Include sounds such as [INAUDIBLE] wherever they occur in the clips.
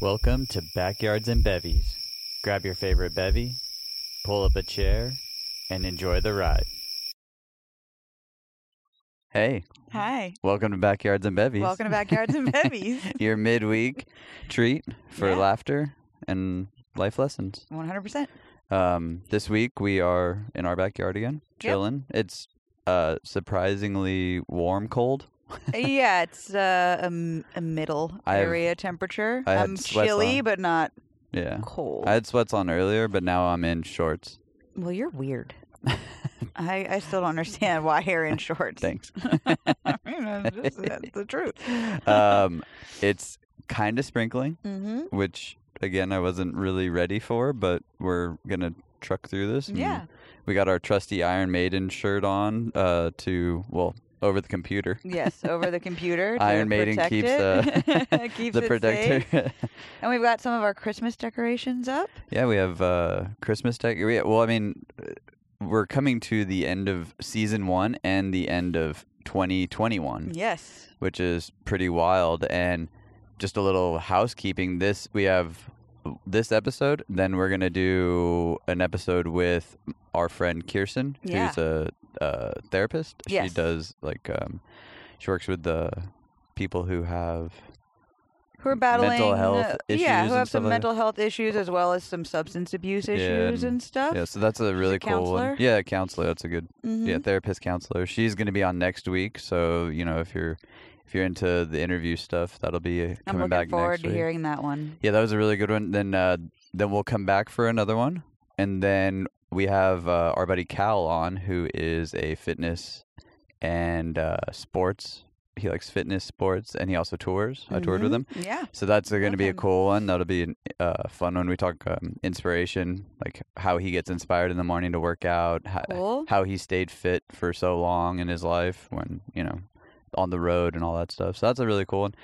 Welcome to Backyards and Bevies. Grab your favorite bevy, pull up a chair, and enjoy the ride. Hey, Hi. welcome to Backyards and Bevies. Welcome to Backyards and Bevies. [LAUGHS] your midweek treat for Yeah. laughter and life lessons. 100%. Um, this week we are in our backyard again, Yep. chilling. It's uh surprisingly warm, cold. Yeah, it's uh, a, a middle I have- area temperature. I had I'm sweats chilly, on. but not Yeah, cold. I had sweats on earlier, but now I'm in shorts. well, you're weird. [LAUGHS] I, I still don't understand why you're in shorts. Thanks. [LAUGHS] That's, [LAUGHS] that's the truth. um, it's kind of sprinkling, Mm-hmm. which again I wasn't really ready for, but we're gonna truck through this. and Yeah. we got our trusty Iron Maiden shirt on uh, to well over the computer. Yes, over the computer. [LAUGHS] Iron Maiden keeps, it. [LAUGHS] [LAUGHS] keeps the protector. And we've got some of our Christmas decorations up. yeah, we have uh, Christmas. Yeah, well, I mean, uh, we're coming to the end of season one and the end of 2021. Yes. which is pretty wild. And just a little housekeeping. This we have this episode. Then we're gonna do an episode with our friend Kirsten, Yeah. who's a, a therapist. She does like um, she works with the people who have who are battling mental health uh, issues yeah, who have some like that. mental health issues as well as some substance abuse issues and- and stuff. yeah. So that's a really cool counselor? one. Yeah, counselor. That's a good Mhm. yeah therapist counselor. She's gonna be on next week. So you know if you're if you're into the interview stuff, that'll be uh, I'm coming looking back forward to week. hearing that one. Yeah, that was a really good one. Then uh, then we'll come back for another one, and then we have uh, our buddy Cal on, who is a fitness and uh, sports. He likes fitness, sports, and he also tours. I toured with him, Mhm. Yeah. so that's going to be a him. cool one. That'll be a uh, fun one. We talk um, inspiration, like how he gets inspired in the morning to work out, how, Cool. how he stayed fit for so long in his life when you know on the road and all that stuff. So that's a really cool one.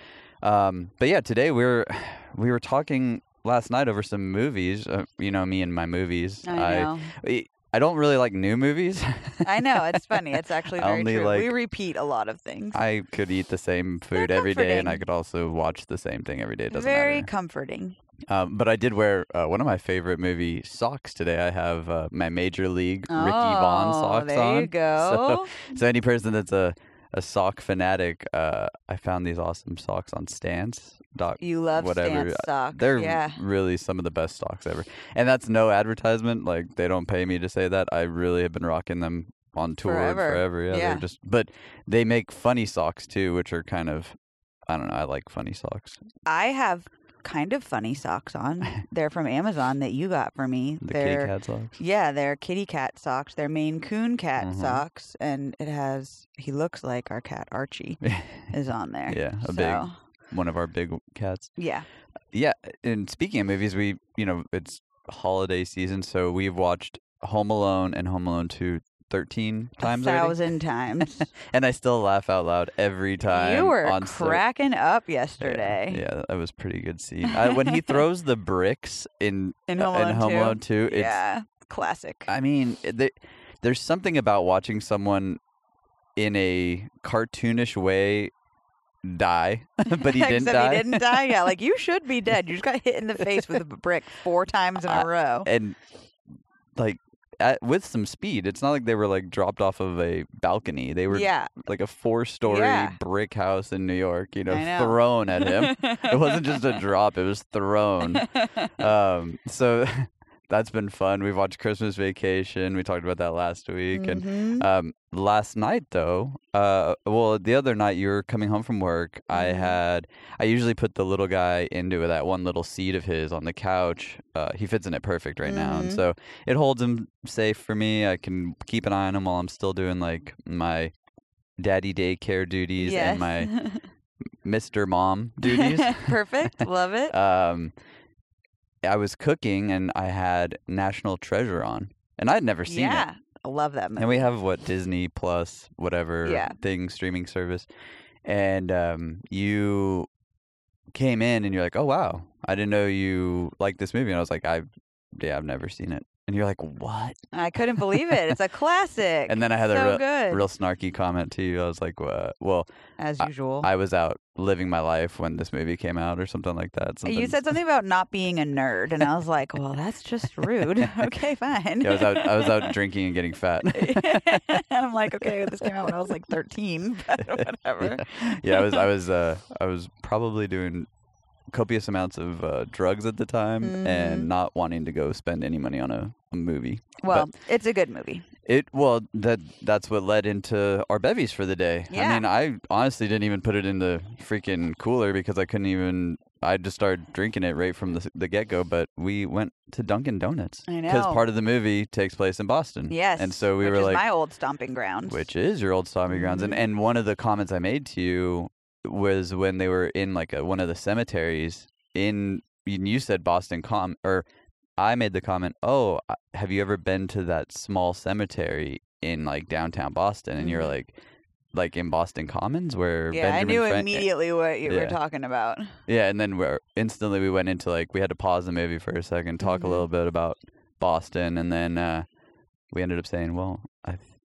Um, but yeah, today we're [SIGHS] we were talking last night over some movies. Uh, you know me and my movies. I know. I I don't really like new movies. I know. [LAUGHS] It's funny. It's actually very only true. like- we repeat a lot of things. I could eat the same They're food every day, and I could also watch the same thing every day. It doesn't very matter. comforting. Um, but I did wear uh, one of my favorite movie socks today. I have uh, my Major League Ricky Vaughn Oh, socks there on. [LAUGHS] you go. So, so any person that's a, a sock fanatic, uh, I found these awesome socks on Stance. Doc, you love whatever. stance socks. they're yeah. really some of the best socks ever. And that's no advertisement. Like they don't pay me to say that. I really have been rocking them on tour Forever. forever. Yeah, Yeah. they're just. But they make funny socks too, which are kind of. I don't know. I like funny socks. I have kind of funny socks on. [LAUGHS] They're from Amazon that you got for me. The they're Kitty Cat socks. Yeah, they're kitty cat socks. They're Maine Coon cat Mhm. socks, and it has. He looks like our cat Archie [LAUGHS] is on there. Yeah, a so, big one of our big cats. Yeah. Yeah, and speaking of movies, we you know it's holiday season, so we've watched Home Alone and Home Alone 2 13 times a already, thousand times. [LAUGHS] and I still laugh out loud every time. you were on cracking up yesterday. Yeah, that was a pretty good scene. I, when he throws the bricks in [LAUGHS] In uh, Home in Alone Home 2? Alone 2, it's yeah, classic. I mean, there- there's something about watching someone in a cartoonish way die, [LAUGHS] but he didn't die. he didn't die. Yeah, like you should be dead. You just got hit in the face with a brick four times in a row. and like at, with some speed. It's not like they were like dropped off of a balcony. They were yeah, like a four-story Yeah. brick house in New York. You know, know. thrown at him. it wasn't just a [LAUGHS] drop; it was thrown. [LAUGHS] Um, so [LAUGHS] that's been fun. We've watched Christmas Vacation. We talked about that last week, and Mhm. um, last night though, uh, well, the other night you were coming home from work. I Mhm. had, I usually put the little guy into that one little seat of his on the couch. Uh, he fits in it perfect right now, and Mhm. so it holds him safe for me. I can keep an eye on him while I'm still doing like my daddy daycare duties yes. and my [LAUGHS] Mr. Mom duties. Perfect. Love it. [LAUGHS] um, I was cooking and I had National Treasure on, and I'd never seen it. yeah, I love that movie. And we have what Disney Plus, whatever Yeah. thing streaming service, and um, you came in and you're like, "Oh wow, I didn't know you liked this movie." And I was like, "I, yeah, I've never seen it." And you're like, "What?" I couldn't believe it. It's a [LAUGHS] classic. And then I had a real, good. real snarky comment to you. I was like, uh, "Well, as usual. I was out living my life when this movie came out, or something like that." Something, you said something about not being a nerd, and I was like, "Well, that's just rude." [LAUGHS] okay, fine. Yeah, I was out. I was out [LAUGHS] drinking and getting fat. and I'm like, okay, this came out when I was like 13, but whatever. yeah, I was. I was. Uh, I was probably doing copious amounts of uh, drugs at the time Mhm. and not wanting to go spend any money on a, a movie. Well, it's a good movie. It well that that's what led into our bevies for the day. Yeah. I mean, I honestly didn't even put it in the freaking cooler because I couldn't even. I just started drinking it right from the, the get go. But we went to Dunkin' Donuts because part of the movie takes place in Boston. Yes. and so we were like, my old stomping ground. which is your old stomping grounds. And Mhm. and one of the comments I made to you was when they were in like a, one of the cemeteries in. You said Boston com or I made the comment. Oh, have you ever been to that small cemetery in like downtown Boston? And you're Mhm. like. Like in Boston Commons, where yeah, I knew Frank- immediately what you Yeah. were talking about. yeah, and then we're instantly we went into like we had to pause the movie for a second, talk Mhm. a little bit about Boston, and then uh, we ended up saying, "Well, I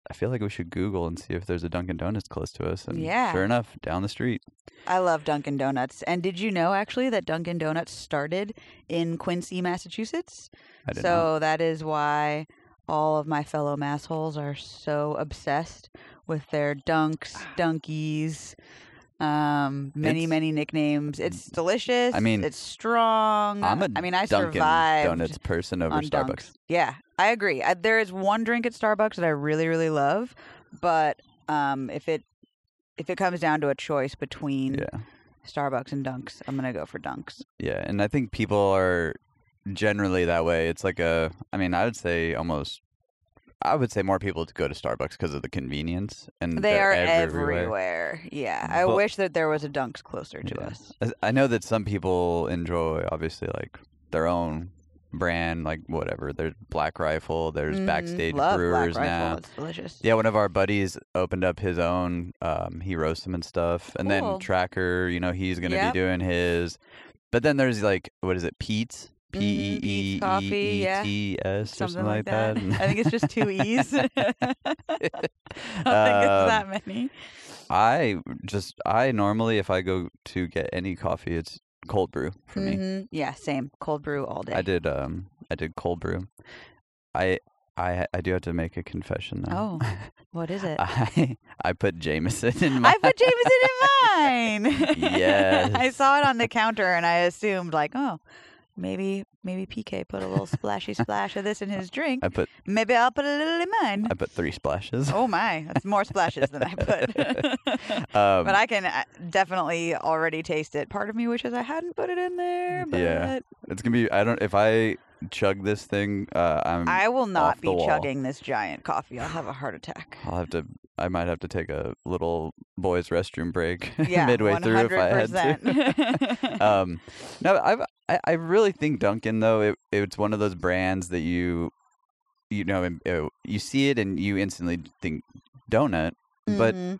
I feel like we should Google and see if there's a Dunkin' Donuts close to us." And Yeah. sure enough, down the street. I love Dunkin' Donuts. And did you know actually that Dunkin' Donuts started in Quincy, Massachusetts? I didn't so know. that is why all of my fellow massholes are so obsessed with their dunks, dunkies, um, many, It's- many nicknames. It's delicious. I mean, it's strong. I'm a I mean, I Dunkin' survived Donuts person over Starbucks. dunks. Yeah, I agree. I, there is one drink at Starbucks that I really, really love, but um, if it if it comes down to a choice between Yeah, Starbucks and Dunks, I'm gonna go for Dunks. yeah, and I think people are generally that way. It's like a, I mean, I would say almost. I would say more people go to Starbucks because of the convenience, and They they're everywhere. everywhere. Yeah, I But- wish that there was a Dunks closer to Yeah. us. I know that some people enjoy obviously like their own brand, like whatever. There's Black Rifle, there's Mhm. Backstage Brewers now. It's delicious. Yeah, one of our buddies opened up his own. Um, he roasts them and stuff, and Cool. then Tracker, you know, he's gonna Yep. be doing his. But then there's like, what is it, Pete's? P E E E. T S or Something like that. I think it's just two E's. [LAUGHS] I don't think it's Um, that many. I just I normally if I go to get any coffee, it's cold brew for me. Mhm. Yeah, same. Cold brew all day. I did um I did cold brew. I I I do have to make a confession though. Oh, What is [LAUGHS] it? I I put Jameson in my I put Jameson in [LAUGHS] mine. Yes. [LAUGHS] I saw it on the counter and I assumed like, oh, maybe maybe PK put a little splashy splash of this in his drink. I put Maybe I'll put a little in mine. I put 3 splashes. Oh my, that's more splashes than I put. [LAUGHS] Um, but I can uh, definitely already taste it. Part of me wishes I hadn't put it in there, but Yeah. it's going to be I don't if I chug this thing uh I'm I will not be wall. chugging this giant coffee. I'll have a heart attack. I'll have to I might have to take a little boys restroom break [LAUGHS] Yeah, midway through if I had to. 100%. [LAUGHS] um, no, I've, I I really think Dunkin' though it it's one of those brands that you you know uh, you see it and you instantly think donut, but Mhm.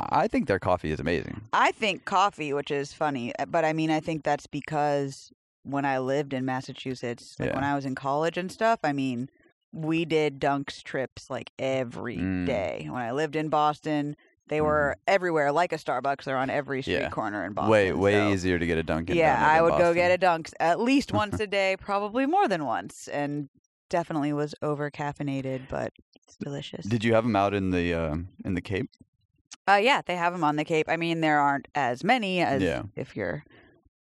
I think their coffee is amazing. I think coffee, which is funny, uh, but I mean, I think that's because when I lived in Massachusetts, like Yeah. when I was in college and stuff, I mean, we did Dunks trips like every day. Mm. When I lived in Boston, they were everywhere, like a Starbucks. They're on every street Yeah. corner in Boston. way way so- easier to get a Dunkin'. Yeah, I would go get a Dunks at least [LAUGHS] once a day, probably more than once, and definitely was over caffeinated, but it's delicious. Did you have them out in the um in the Cape? Uh, yeah, they have them on the Cape. I mean, there aren't as many as Yeah. if you're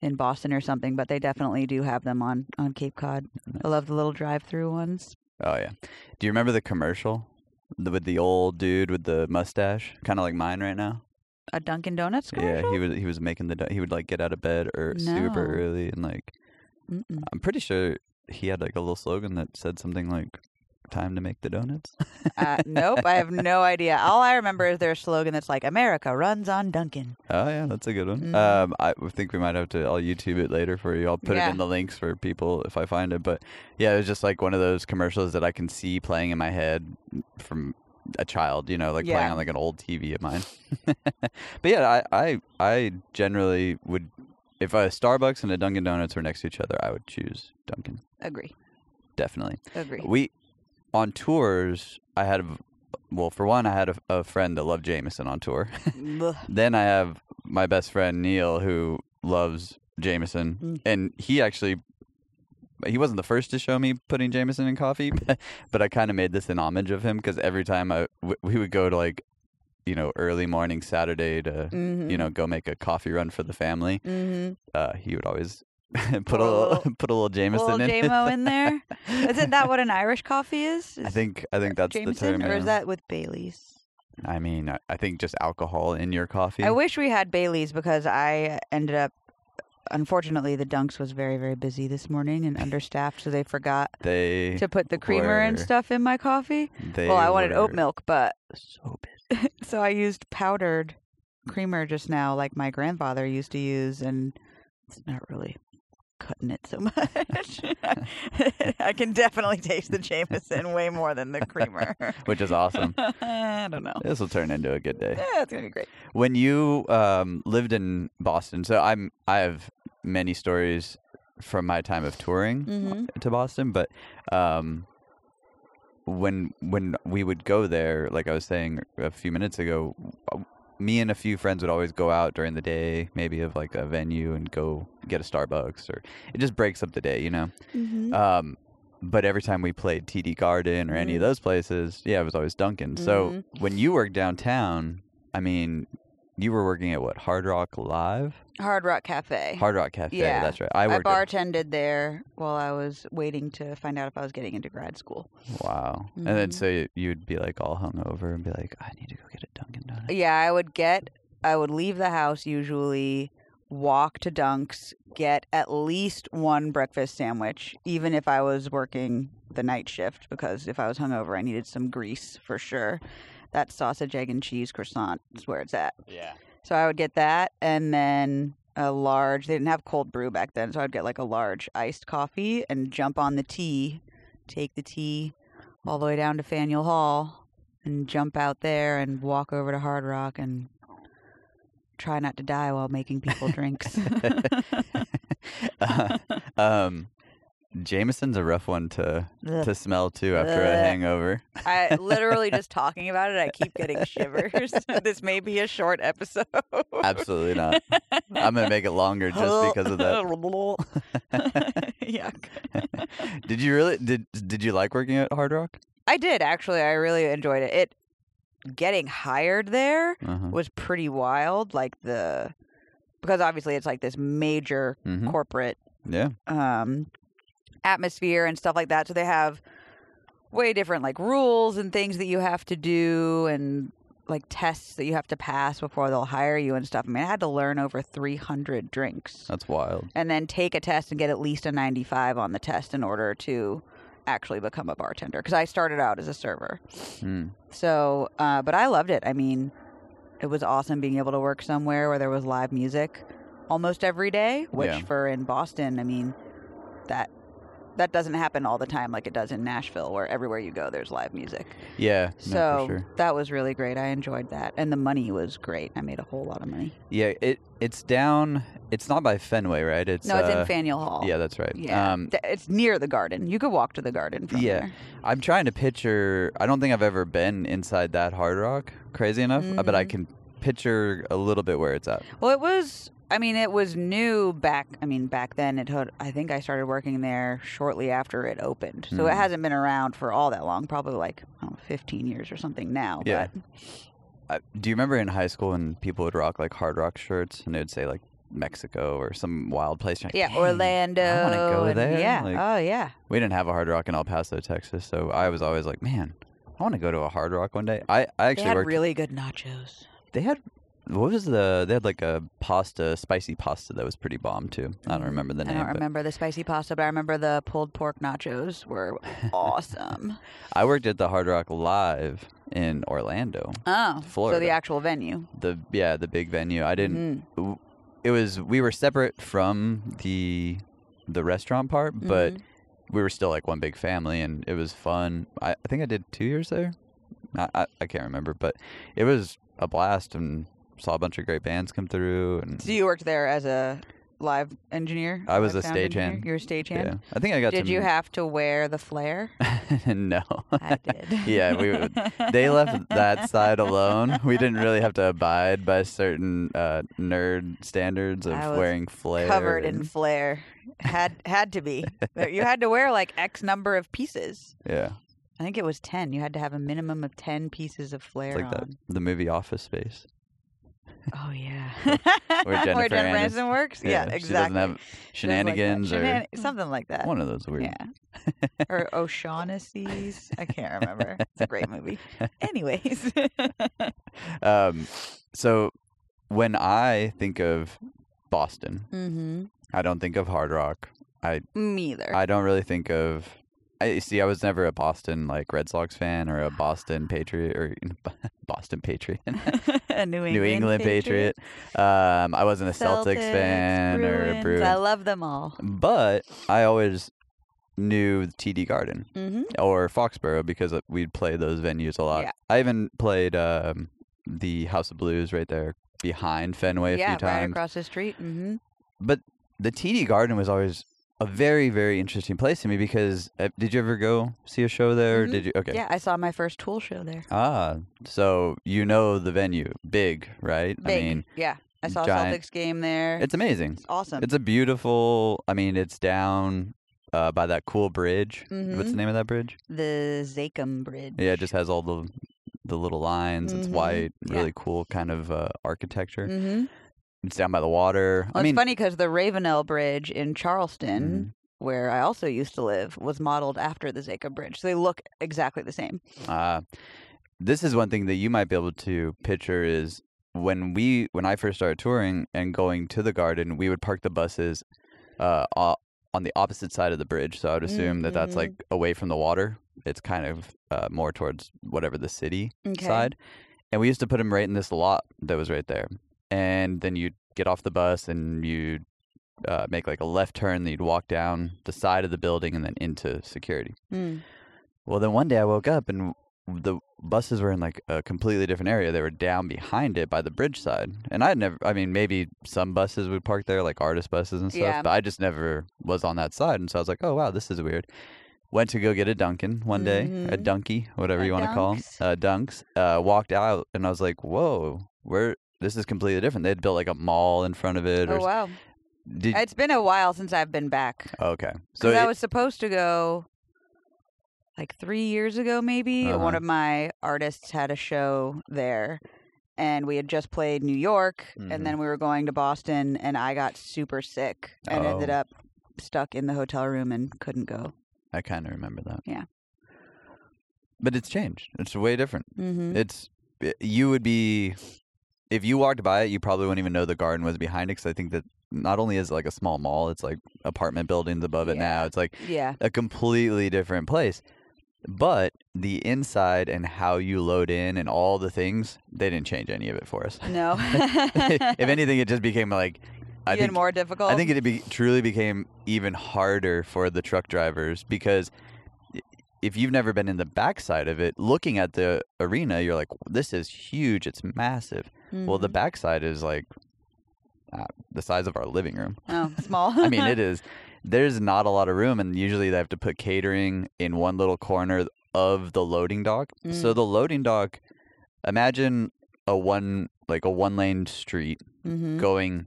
in Boston or something, but they definitely do have them on on Cape Cod. I love the little drive-through ones. Oh yeah. Do you remember the commercial the, with the old dude with the mustache, kind of like mine right now? A Dunkin' Donuts commercial? Yeah, he was he was making the he would like get out of bed or super early and like Mm-mm. I'm pretty sure he had like a little slogan that said something like "Time to make the donuts." Uh, nope, I have no idea. All I remember is their slogan that's like "America runs on Dunkin'." oh yeah, that's a good one. Mhm. Um, I think we might have to. I'll YouTube it later for you. I'll put Yeah. it in the links for people if I find it. But yeah, it was just like one of those commercials that I can see playing in my head from a child. You know, like playing on like an old TV of mine. [LAUGHS] but yeah, I I I generally would. If a Starbucks and a Dunkin' Donuts were next to each other, I would choose Dunkin'. Agree. definitely. Agree. We on tours. I had a well, for one, I had a, a friend that loved Jameson on tour. [LAUGHS] Then I have my best friend Neil who loves Jameson, Mm. and he actually he wasn't the first to show me putting Jameson in coffee, [LAUGHS] but, but I kind of made this in homage of him because every time I w- we would go to like you know early morning Saturday to Mhm. you know go make a coffee run for the family, Mhm. uh, he would always [LAUGHS] put a little, little- [LAUGHS] put a little Jameson little in. In there. Isn't that what an Irish coffee is? I think I think that's the Jameson, term. or is that with Bailey's? I mean, I, I think just alcohol in your coffee. I wish we had Bailey's because I ended up. Unfortunately, the Dunks was very, very busy this morning and understaffed, so they forgot they to put the creamer and stuff in my coffee. they well, I wanted oat milk, but So busy. [LAUGHS] so I used powdered creamer just now, like my grandfather used to use, and it's not really cutting it so [LAUGHS] much. [LAUGHS] I can definitely taste the Jameson way more than the creamer. which is awesome. I don't know. This will turn into a good day. Yeah, it's gonna be great. When you um, lived in Boston, so I'm I have many stories from my time of touring hmm to Boston, but um, when when we would go there, like I was saying a few minutes ago, me and a few friends would always go out during the day, maybe of like a venue, and go get a Starbucks, or it just breaks up the day, you know. hmm Um, but every time we played TD Garden or any of Mhm. those places, yeah, it was always Dunkin'. So Mhm. when you worked downtown, I mean, you were working at what Hard Rock Live, Hard Rock Cafe. Hard Rock Cafe. Yeah. that's right. I I worked. at, bartended there while I was waiting to find out if I was getting into grad school. wow. And then Mhm. so y- you'd be like all hungover and be like, I need to go get a Dunkin' Donut. Yeah, I would get, I would leave the house usually, walk to Dunk's, get at least one breakfast sandwich, even if I was working the night shift, because if I was hungover, I needed some grease for sure. That sausage, egg, and cheese croissant is where it's at. Yeah. So I would get that, and then a large. They didn't have cold brew back then, so I'd get like a large iced coffee and jump on the T, take the T all the way down to Faneuil Hall, and jump out there and walk over to Hard Rock and try not to die while making people drinks. [LAUGHS] [LAUGHS] um, Jameson's a rough one to Ugh. to smell too after a hangover. I [LAUGHS] literally just talking about it, I keep getting shivers. [LAUGHS] this may be a short episode. Absolutely not. [LAUGHS] I'm gonna make it longer just because of that. Yuck. did you really did did you like working at Hard Rock? I did actually. I really enjoyed it. It getting hired there Uh-huh. was pretty wild. Like the because obviously it's like this major hmm corporate Yeah. um, atmosphere and stuff like that. So they have way different like rules and things that you have to do and like tests that you have to pass before they'll hire you and stuff. I mean, I had to learn over 300 drinks That's wild. and then take a test and get at least a 95 on the test in order to actually become a bartender because I started out as a server. Mm. So, uh, but I loved it. I mean, it was awesome being able to work somewhere where there was live music almost every day, which Yeah. for in Boston, I mean, that that doesn't happen all the time like it does in Nashville where everywhere you go there's live music. Yeah. no, So, for sure. that was really great. I enjoyed that. And the money was great. I made a whole lot of money. Yeah. It it's down. It's not by Fenway, right? It's no, it's uh, in Faneuil Hall. Yeah, that's right. Yeah. Um, it's near the garden. You could walk to the garden from Yeah. there. I'm trying to picture. I don't think I've ever been inside that Hard Rock. Crazy enough, uh, but I Mhm. can picture a little bit where it's at. Well, it was. I mean, it was new back. I mean, back then, it. Had, I think I started working there shortly after it opened, so it Mhm. hasn't been around for all that long. Probably like I don't know, 15 years or something now. Yeah. But do you remember in high school when people would rock like Hard Rock shirts and they would say like Mexico or some wild place? Like, yeah, "Dang, Orlando. I want to go there. Yeah. Like, oh yeah. we didn't have a Hard Rock in El Paso, Texas, so I was always like, man, I want to go to a Hard Rock one day. I, I They actually had worked. really good nachos. they had what was the? They had like a pasta, spicy pasta that was pretty bomb too. I don't remember the name. I don't but remember the spicy pasta, but I remember the pulled pork nachos were [LAUGHS] awesome. I worked at the Hard Rock Live in Orlando. Oh, Florida. so the actual venue. The yeah, the big venue. I didn't. Mhm. w- It was we were separate from the the restaurant part, but Mhm. we were still like one big family, and it was fun. I, I think I did two years there. I, I I can't remember, but it was a blast, and saw a bunch of great bands come through, and So you worked there as a live engineer? I was live a sound engineer? stagehand. You were a stagehand. Yeah, I think I got Did to. you have to wear the flare? [LAUGHS] no. I did. [LAUGHS] yeah, we would- they left that side alone. We didn't really have to abide by certain uh, nerd standards of I was wearing flare. covered in and- flare. Had had to be. You had to wear like X number of pieces. yeah, I think it was ten. You had to have a minimum of ten pieces of flare it's like that on. the movie Office Space. Oh yeah. [LAUGHS] Where Jennifer Jennifer Aniston- Aniston works. Yeah, she exactly. doesn't have Just like shenanigans or something like that. one of those weird. Yeah. [LAUGHS] or O'Shaughnessy's. I can't remember. It's a great movie. [LAUGHS] Anyways. Um, so when I think of Boston, mm-hmm. I don't think of Hard Rock. Me either. I don't really think of. I see. I was never a Boston like Red Sox fan or a Boston Patriot or [LAUGHS] Boston Patriot, [LAUGHS] a New England, New England Patriot. Um, I wasn't a Celtics, fan or a Bruins. Bruins, I love them all. but I always knew TD Garden Mm-hmm. or Foxborough because we'd play those venues a lot. Yeah. I even played um, the House of Blues right there behind Fenway a yeah, few right times. across the street. Mm-hmm. But the TD Garden was always a very, very interesting place to me because uh, did you ever go see a show there? Mhm. Did you? Okay. Yeah, I saw my first Tool show there. Ah, so you know the venue, big, right? Big. I mean, yeah, I saw giant- a Celtics game there. it's amazing. It's awesome. It's a beautiful. I mean, it's down uh, by that cool bridge. What's Mhm. the name of that bridge? the Zakim Bridge. Yeah, it just has all the the little lines. It's Mhm. white, Yeah. really cool kind of uh, architecture. Mm-hmm. It's down by the water. Well, I mean, it's funny because the Ravenel Bridge in Charleston, Mhm. where I also used to live, was modeled after the Zakim Bridge. So they look exactly the same. Uh, this is one thing that you might be able to picture is when we when I first started touring and going to the garden, we would park the buses uh, on the opposite side of the bridge. So I would assume that that's Mhm. like away from the water. It's kind of uh, more towards whatever the city Okay. side. And we used to put them right in this lot that was right there. And then you'd get off the bus and you'd uh, make like a left turn. Then you'd walk down the side of the building and then into security. Mm. Well, then one day I woke up and the buses were in like a completely different area. They were down behind it by the bridge side. And I'd never, I mean, maybe some buses would park there, like artist buses and stuff, Yeah. but I just never was on that side. And so I was like, oh, wow, this is weird. Went to go get a Dunkin' one day, a Mhm. Dunky, whatever A you want to call them, uh, Dunks. Uh, walked out and I was like, whoa, where, this is completely different. They'd built like a mall in front of it. Oh wow! did, It's been a while since I've been back. okay. So Because I was supposed to go like three years ago, maybe. One Uh-huh. of my artists had a show there, and we had just played New York, Mhm. and then we were going to Boston, and I got super sick and ended Oh. up stuck in the hotel room and couldn't go. I kind of remember that. Yeah. But it's changed. It's way different. Mm-hmm. It's you would be if you walked by it, you probably wouldn't even know the garden was behind it because I think that not only is it like a small mall, it's like apartment buildings above it now. It's like Yeah. a completely different place. But the inside and how you load in and all the things, they didn't change any of it for us. No. [LAUGHS] if [LAUGHS] anything, it just became like I Even think more difficult. I think it be, truly became even harder for the truck drivers because if you've never been in the backside of it, looking at the arena, you're like, this is huge. It's massive. Well, the Mhm. backside is like uh, the size of our living room. oh [LAUGHS] small. I mean, it [LAUGHS] is. There's not a lot of room, and usually they have to put catering in one little corner of the loading dock. So Mm. the loading dock, imagine a one like a one lane street hmm going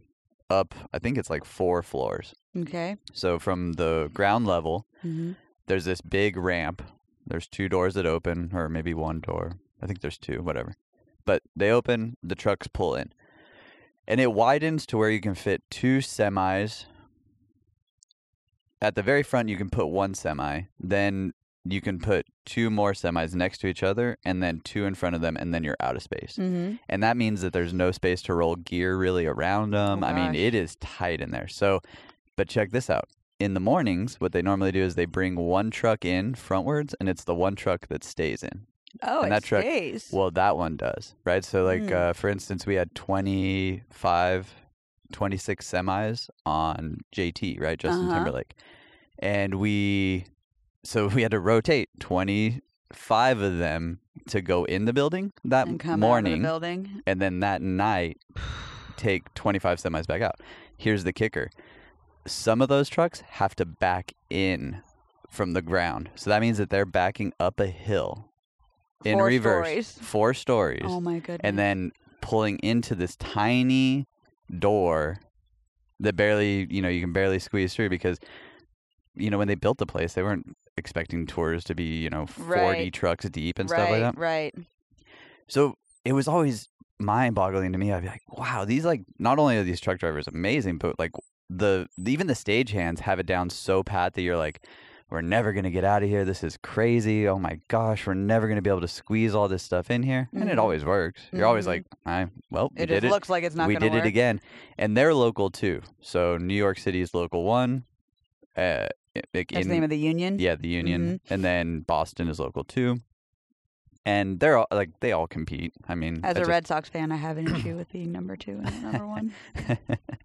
up. I think it's like four floors. Okay. So from the ground level, hmm there's this big ramp. There's two doors that open, or maybe one door. I think there's two, whatever. But they open, the trucks pull in. And it widens to where you can fit two semis. At the very front, you can put one semi. Then you can put two more semis next to each other, and then two in front of them, and then you're out of space. hmm And that means that there's no space to roll gear really around them. I mean, it is tight in there. So, but check this out. In the mornings, what they normally do is they bring one truck in frontwards, and it's the one truck that stays in. Oh, And that truck- stays. Well, that one does, right? So, like, Hmm. uh, for instance, we had 25, 26 semis on JT, right? Justin Uh-huh. Timberlake. And we, so [LAUGHS] we had to rotate 25 of them to go in the building that morning out of the building. and then that night take 25 semis back out. Here's the kicker: some of those trucks have to back in from the ground, so that means that they're backing up a hill in Four reverse, stories. four stories, Oh my goodness. and then pulling into this tiny door that barely, you know, you can barely squeeze through because, you know, when they built the place, they weren't expecting tours to be, you know, 40 Right. trucks deep and right, stuff like that. right. So it was always mind boggling to me. I'd be like, wow, these like, not only are these truck drivers amazing, but like the, even the stagehands have it down so pat that you're like, we're never going to get out of here. This is crazy. Oh my gosh, we're never going to be able to squeeze all this stuff in here. And it Mhm. always works. You're always Mhm. like, I, well, we It did just it looks like it's not we did work. it again and they're local too so new york city is local one uh That's in- the name of the union. yeah the union Mm-hmm. and then boston is local two and they're all like they all compete i mean As I a just- Red Sox fan, I have an issue with being number two and number one. [LAUGHS] [LAUGHS]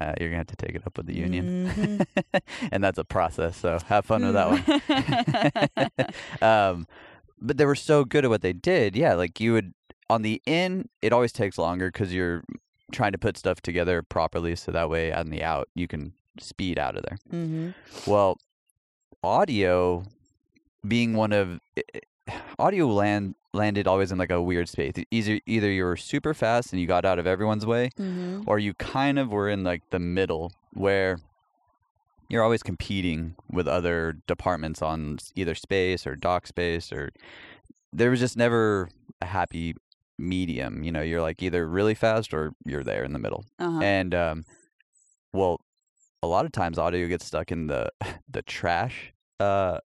uh, you're gonna have to take it up with the union Mhm. [LAUGHS] and that's a process so have fun with that one [LAUGHS] um, but they were so good at what they did. Yeah, like you would on the in, it always takes longer because you're trying to put stuff together properly, so that way on the out you can speed out of there. hmm Well, audio being one of audio land landed always in like a weird space. Either either you were super fast and you got out of everyone's way, hmm or you kind of were in like the middle where you're always competing with other departments on either space or dock space or there was just never a happy medium you know you're like either really fast or you're there in the middle Uh-huh. and um well a lot of times audio gets stuck in the [LAUGHS] the trash uh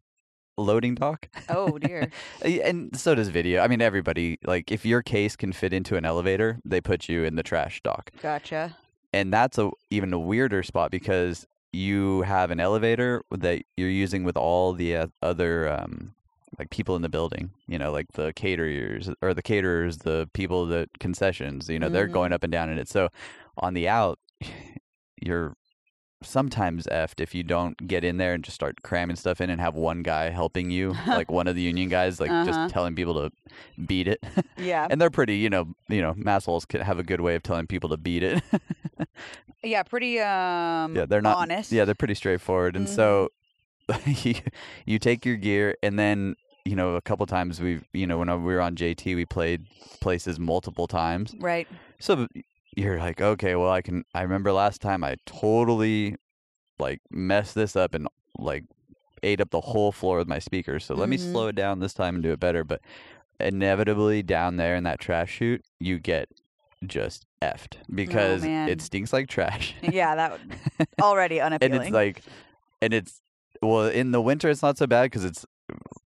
loading dock. Oh [LAUGHS] dear. And so does video. I mean everybody like if your case can fit into an elevator they put you in the trash dock. Gotcha. and that's a even a weirder spot because you have an elevator that you're using with all the uh, other um, like people in the building you know like the caterers or the caterers the people that concessions you know they're going up and down in it. So on the out [SIGHS] you're sometimes effed if you don't get in there and just start cramming stuff in and have one guy helping you [LAUGHS] like one of the union guys like Uh-huh. just telling people to beat it Yeah. [LAUGHS] and they're pretty you know you know massholes can have a good way of telling people to beat it [LAUGHS] Yeah. Pretty um. Yeah, they're not- honest. Yeah, they're pretty straightforward. And so you, you take your gear and then, you know, a couple times we've, you know, when we were on JT, we played places multiple times. Right. So you're like, okay, well, I can, I remember last time I totally like messed this up and like ate up the whole floor with my speakers. So let me Mhm. slow it down this time and do it better. But inevitably down there in that trash chute, you get just effed because man. it stinks like trash. [LAUGHS] Yeah. That would, already unappealing. and it's like and it's well in the winter it's not so bad because it's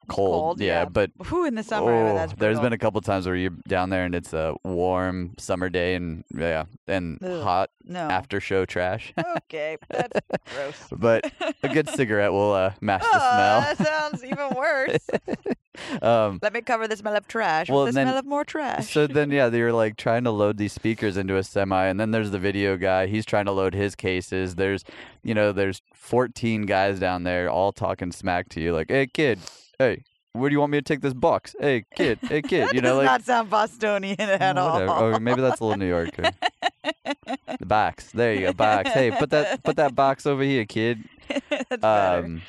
cold, cold, yeah, yeah. but Whew, in the summer. oh, that's there's been a couple times where you're down there and it's a warm summer day and yeah and Ugh. hot no. after show trash okay, [LAUGHS] that's gross. [LAUGHS] but a good cigarette will uh, match Oh, the smell. that sounds even worse. [LAUGHS] um Let me cover the smell of trash Well, with the then- smell of more trash. so then yeah they're like trying to load these speakers into a semi and then there's the video guy he's trying to load his cases there's you know there's 14 guys down there all talking smack to you like hey kid hey where do you want me to take this box hey kid hey kid you know does like not sound Bostonian at whatever. all. or maybe that's a little new yorker the box there you go box hey put that put that box over here kid [LAUGHS] that's better. um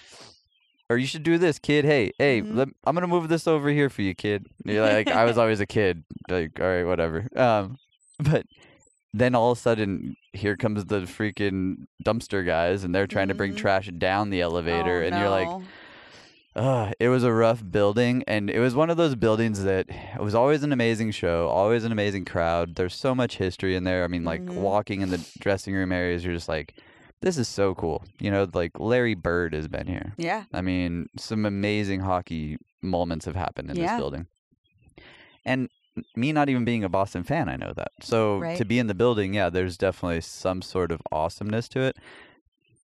or you should do this, kid. Hey, hey, Mhm. let, I'm gonna move this over here for you, kid. You're like, I was [LAUGHS] always a kid. Like, all right, whatever. Um, but then all of a sudden, here comes the freaking dumpster guys, and they're trying to bring Mhm. trash down the elevator, Oh, and you're like, Ugh, it was a rough building, and it was one of those buildings that it was always an amazing show, always an amazing crowd. There's so much history in there. I mean, like Mhm. walking in the dressing room areas, you're just like, this is so cool. You know, like Larry Bird has been here. yeah, I mean, some amazing hockey moments have happened in Yeah. this building. And me not even being a Boston fan, I know that. So Right. to be in the building, yeah, there's definitely some sort of awesomeness to it.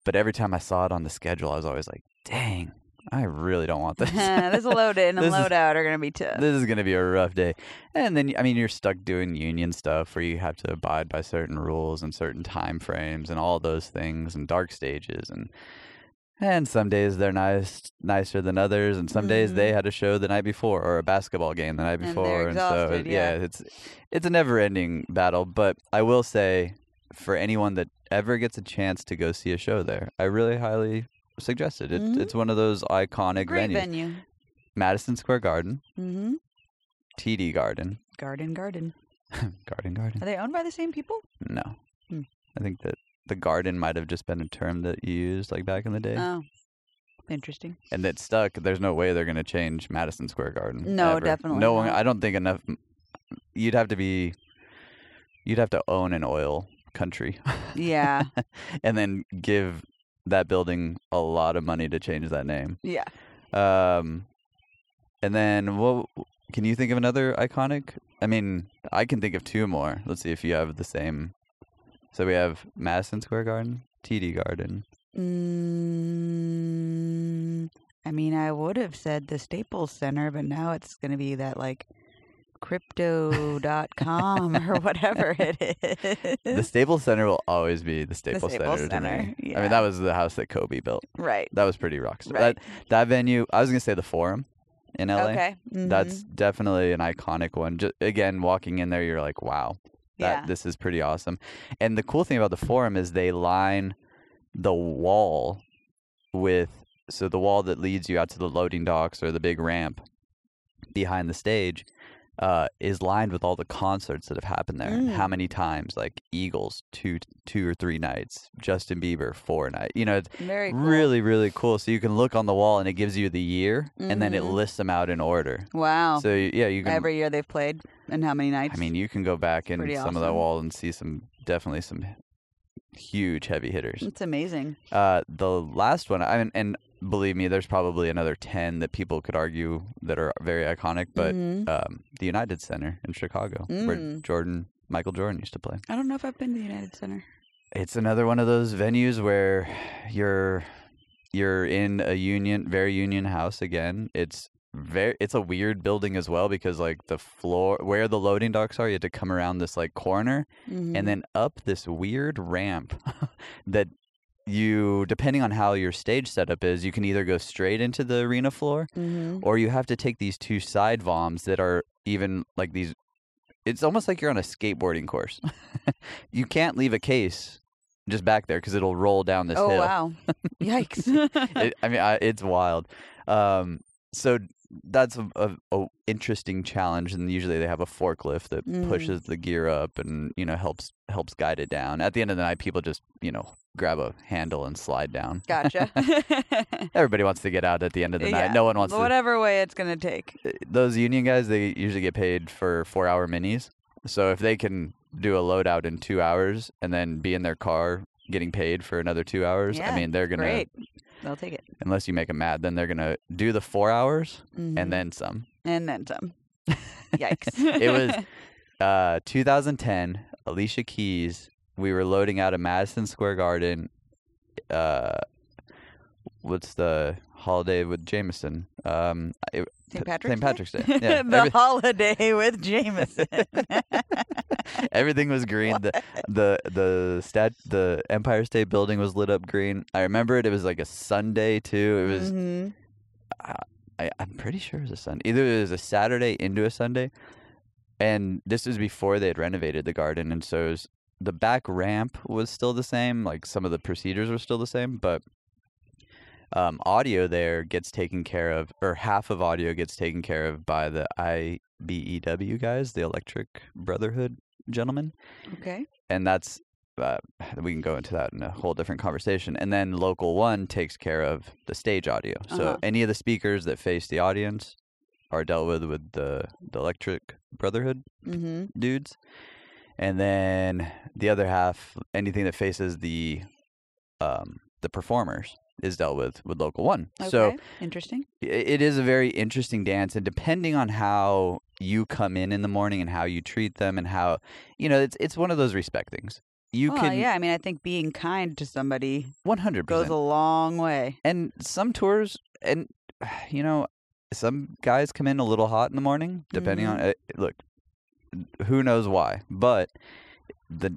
But every time I saw it on the schedule, I was always like, dang, I really don't want [LAUGHS] this. this [LAUGHS] load in and This is- load out are gonna be tough. this is going to be a rough day. And then, I mean, you're stuck doing union stuff where you have to abide by certain rules and certain time frames and all those things and dark stages. And And some days they're nice, nicer than others, and some days they Mhm. had a show the night before or a basketball game the night before, and, so yeah. yeah. it's it's a never-ending battle. But I will say, for anyone that ever gets a chance to go see a show there, I really highly suggest it. Mhm. It's one of those iconic Great venues: venue. Madison Square Garden, Mm-hmm. TD Garden, Garden, garden. [LAUGHS] Garden Garden. Are they owned by the same people? No, Hmm. I think that the garden might have just been a term that you used like back in the day. Oh, interesting. and it stuck. There's no way they're going to change Madison Square Garden. No, ever. definitely No one. I don't think enough. You'd have to be. You'd have to own an oil country, Yeah, [LAUGHS] and then give that building a lot of money to change that name. yeah. Um, and then what? Can you think of another iconic? I mean, I can think of two more. Let's see if you have the same. So we have Madison Square Garden, TD Garden. Mm, I mean, I would have said the Staples Center, but now it's going to be that like crypto.com or whatever [LAUGHS] it is. The Staples Center will always be the Staples, Staples Center. to me. Center, I mean, that was the house that Kobe built. right. That was pretty rock star. Right. That that venue, I was gonna say the Forum in LA. Okay. That's mhm. definitely an iconic one. Just, again, walking in there, you're like, wow, that yeah. this is pretty awesome. And the cool thing about the Forum is they line the wall with so the wall that leads you out to the loading docks or the big ramp behind the stage. Uh, is lined with all the concerts that have happened there. and How Mm. many times? Like Eagles, two, two or three nights. Justin Bieber, four nights. You know, it's, Very cool. really really cool so you can look on the wall and it gives you the year and then it Mhm. lists them out in order Wow. so yeah you can Every year they've played and how many nights? i mean you can go back in Pretty some of that wall and see some definitely some huge heavy hitters it's amazing. uh the last one i mean and believe me there's probably another 10 that people could argue that are very iconic but Mhm. um the united center in chicago where Mm. jordan michael jordan used to play I don't know if I've been to the United Center. it's another one of those venues where you're you're in a union very union house again it's very it's a weird building as well because like the floor where the loading docks are you had to come around this like corner Mhm. and then up this weird ramp [LAUGHS] that you depending on how your stage setup is you can either go straight into the arena floor Mhm. or you have to take these two side voms that are even like these it's almost like you're on a skateboarding course [LAUGHS] you can't leave a case just back there because it'll roll down this hill. oh hill wow! [LAUGHS] Yikes! it, i mean I, it's wild um, so that's a, a, a interesting challenge and usually they have a forklift that Mm. pushes the gear up and you know helps helps guide it down at the end of the night people just you know grab a handle and slide down gotcha. [LAUGHS] [LAUGHS] everybody wants to get out at the end of the night Yeah, no one wants to Whatever way it's gonna take. uh, those union guys they usually get paid for four hour minis so if they can do a loadout in two hours and then be in their car getting paid for another two hours i mean they're gonna Great. They'll take it. unless you make them mad then they're gonna do the four hours Mhm. and then some and then some. Yikes! [LAUGHS] it was [LAUGHS] uh 2010 alicia keys we were loading out of madison square garden uh what's the holiday with jameson um it, St. Patrick's St. Day? Patrick's Day. [LAUGHS] Yeah, the every- holiday with Jameson. [LAUGHS] Everything was green. The the the stat the Empire State Building was lit up green. I remember it. It was like a Sunday too. It was. Mhm. I, I'm pretty sure it was a Sunday. Either it was a Saturday into a Sunday, and this was before they had renovated the garden, and so was, the back ramp was still the same. Like some of the procedures were still the same, but um, audio there gets taken care of, or half of audio gets taken care of by the IBEW guys, the Electric Brotherhood gentlemen Okay. and that's uh, [SIGHS] we can go into that in a whole different conversation. And then local one takes care of the stage audio. So Uh-huh. any of the speakers that face the audience are dealt with with the the Electric Brotherhood Mm-hmm. dudes, and then the other half, anything that faces the um, the performers, is dealt with with local one. Okay. So interesting. it is a very interesting dance and depending on how you come in in the morning and how you treat them and how you know it's it's one of those respect things you well, can yeah. I mean, I think being kind to somebody 100% goes a long way. and some tours and [SIGHS] you know some guys come in a little hot in the morning depending on Mhm. uh, look who knows why but the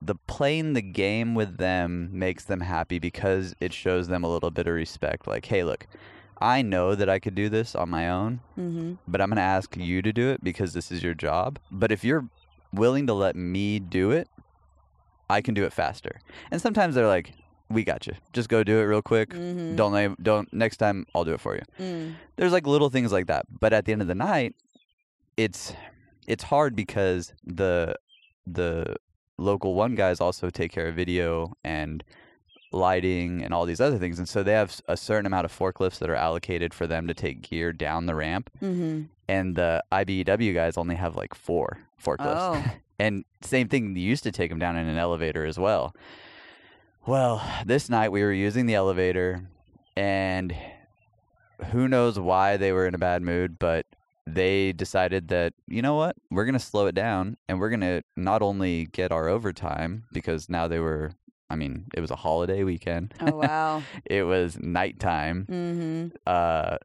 the playing the game with them makes them happy because it shows them a little bit of respect. Like, hey, look, I know that I could do this on my own, Mm-hmm. but I'm going to ask you to do it because this is your job. But if you're willing to let me do it, I can do it faster. And sometimes they're like, "We got you. Just go do it real quick. Mm-hmm. Don't don't next time I'll do it for you." Mm. There's like little things like that. But at the end of the night, it's it's hard because the the local one guys also take care of video and lighting and all these other things and so they have a certain amount of forklifts that are allocated for them to take gear down the ramp Mm-hmm. and the IBEW guys only have like four forklifts. Oh. [LAUGHS] and same thing, you used to take them down in an elevator as well. Well, this night we were using the elevator, and who knows why they were in a bad mood, but they decided that, you know what, we're going to slow it down and we're going to not only get our overtime because now they were, I mean, it was a holiday weekend, Oh wow. [LAUGHS] it was nighttime mm-hmm. uh,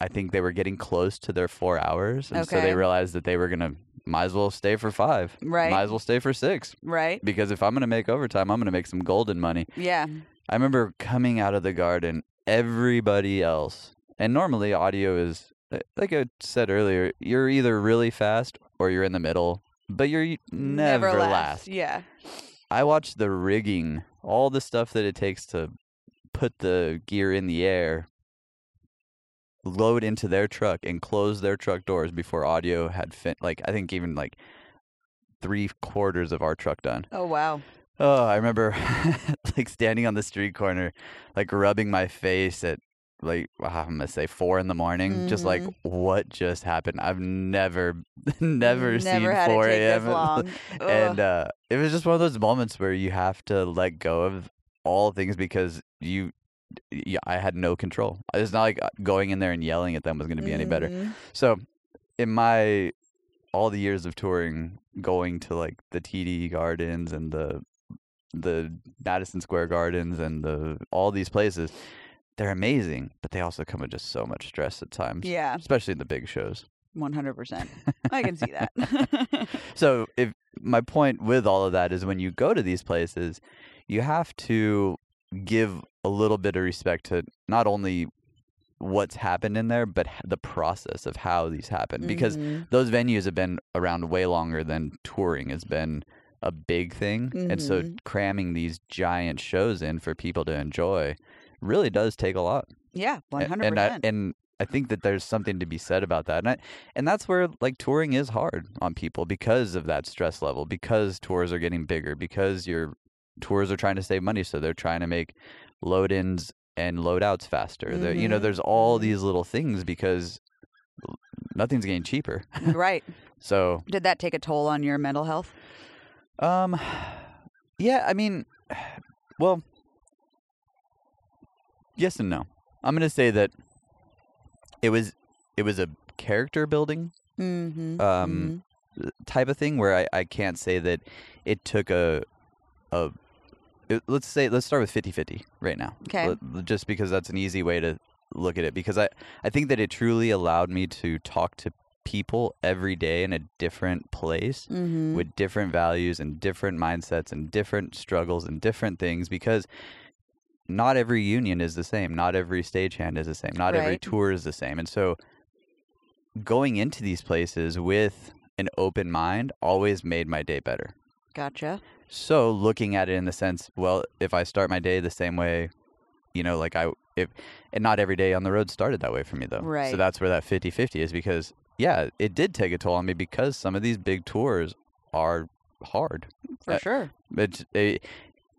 I think they were getting close to their four hours, and so they realized that they were gonna might as well stay for five, Right. might as well stay for six, Right. because if I'm gonna make overtime, I'm gonna make some golden money. Yeah. I remember coming out of the garden, everybody else, and normally audio is like I said earlier, you're either really fast or you're in the middle, but you're y- never, last. Yeah. I watched the rigging, all the stuff that it takes to put the gear in the air, load into their truck, and close their truck doors before audio had fin. Like I think even like three quarters of our truck done. Oh wow. Oh, I remember [LAUGHS] like standing on the street corner, like rubbing my face at like I'm gonna say four in the morning, just like Mhm. what just happened. I've never, [LAUGHS] never, seen Never had four a.m. [LAUGHS] and uh, it was just one of those moments where you have to let go of all things because you, yeah, I had no control. It's not like uh, going in there and yelling at them was going to be any better. Mhm. So, in my all the years of touring, going to like the TD Gardens and the the Madison Square Gardens and the all these places, they're amazing, but they also come with just so much stress at times. Yeah. Especially in the big shows. One hundred percent. I can see that. [LAUGHS] So if my point with all of that is when you go to these places, you have to give a little bit of respect to not only what's happened in there, but the process of how these happen. Because Mhm. those venues have been around way longer than touring has been a big thing. And so Mhm. cramming these giant shows in for people to enjoy really does take a lot. yeah, one hundred and I, percent. and I think that there's something to be said about that, and I, and that's where like touring is hard on people because of that stress level, because tours are getting bigger, because your tours are trying to save money, so they're trying to make load-ins and load-outs faster. There, you know, Mhm, there's all mhm. these little things because nothing's getting cheaper. right. [LAUGHS] So, Did that take a toll on your mental health? um, [SIGHS] yeah, I mean, [SIGHS] well, yes and no. I'm gonna say that it was it was a character building Mm-hmm. um, type of thing where I, I can't say that it took a a it- let's say let's start with 50-50 right now Okay. Let- just because that's an easy way to look at it because I, I think that it truly allowed me to talk to people every day in a different place mm-hmm. with different values and different mindsets and different struggles and different things because not every union is the same. Not every stagehand is the same. Not every tour is the same. And so going into these places with an open mind always made my day better. Gotcha. So looking at it in the sense, well, if I start my day the same way, you know, like I if and not every day on the road started that way for me though. Right. So that's where that 50-50 is because yeah, it did take a toll on me because some of these big tours are hard. For Uh, sure. It's a,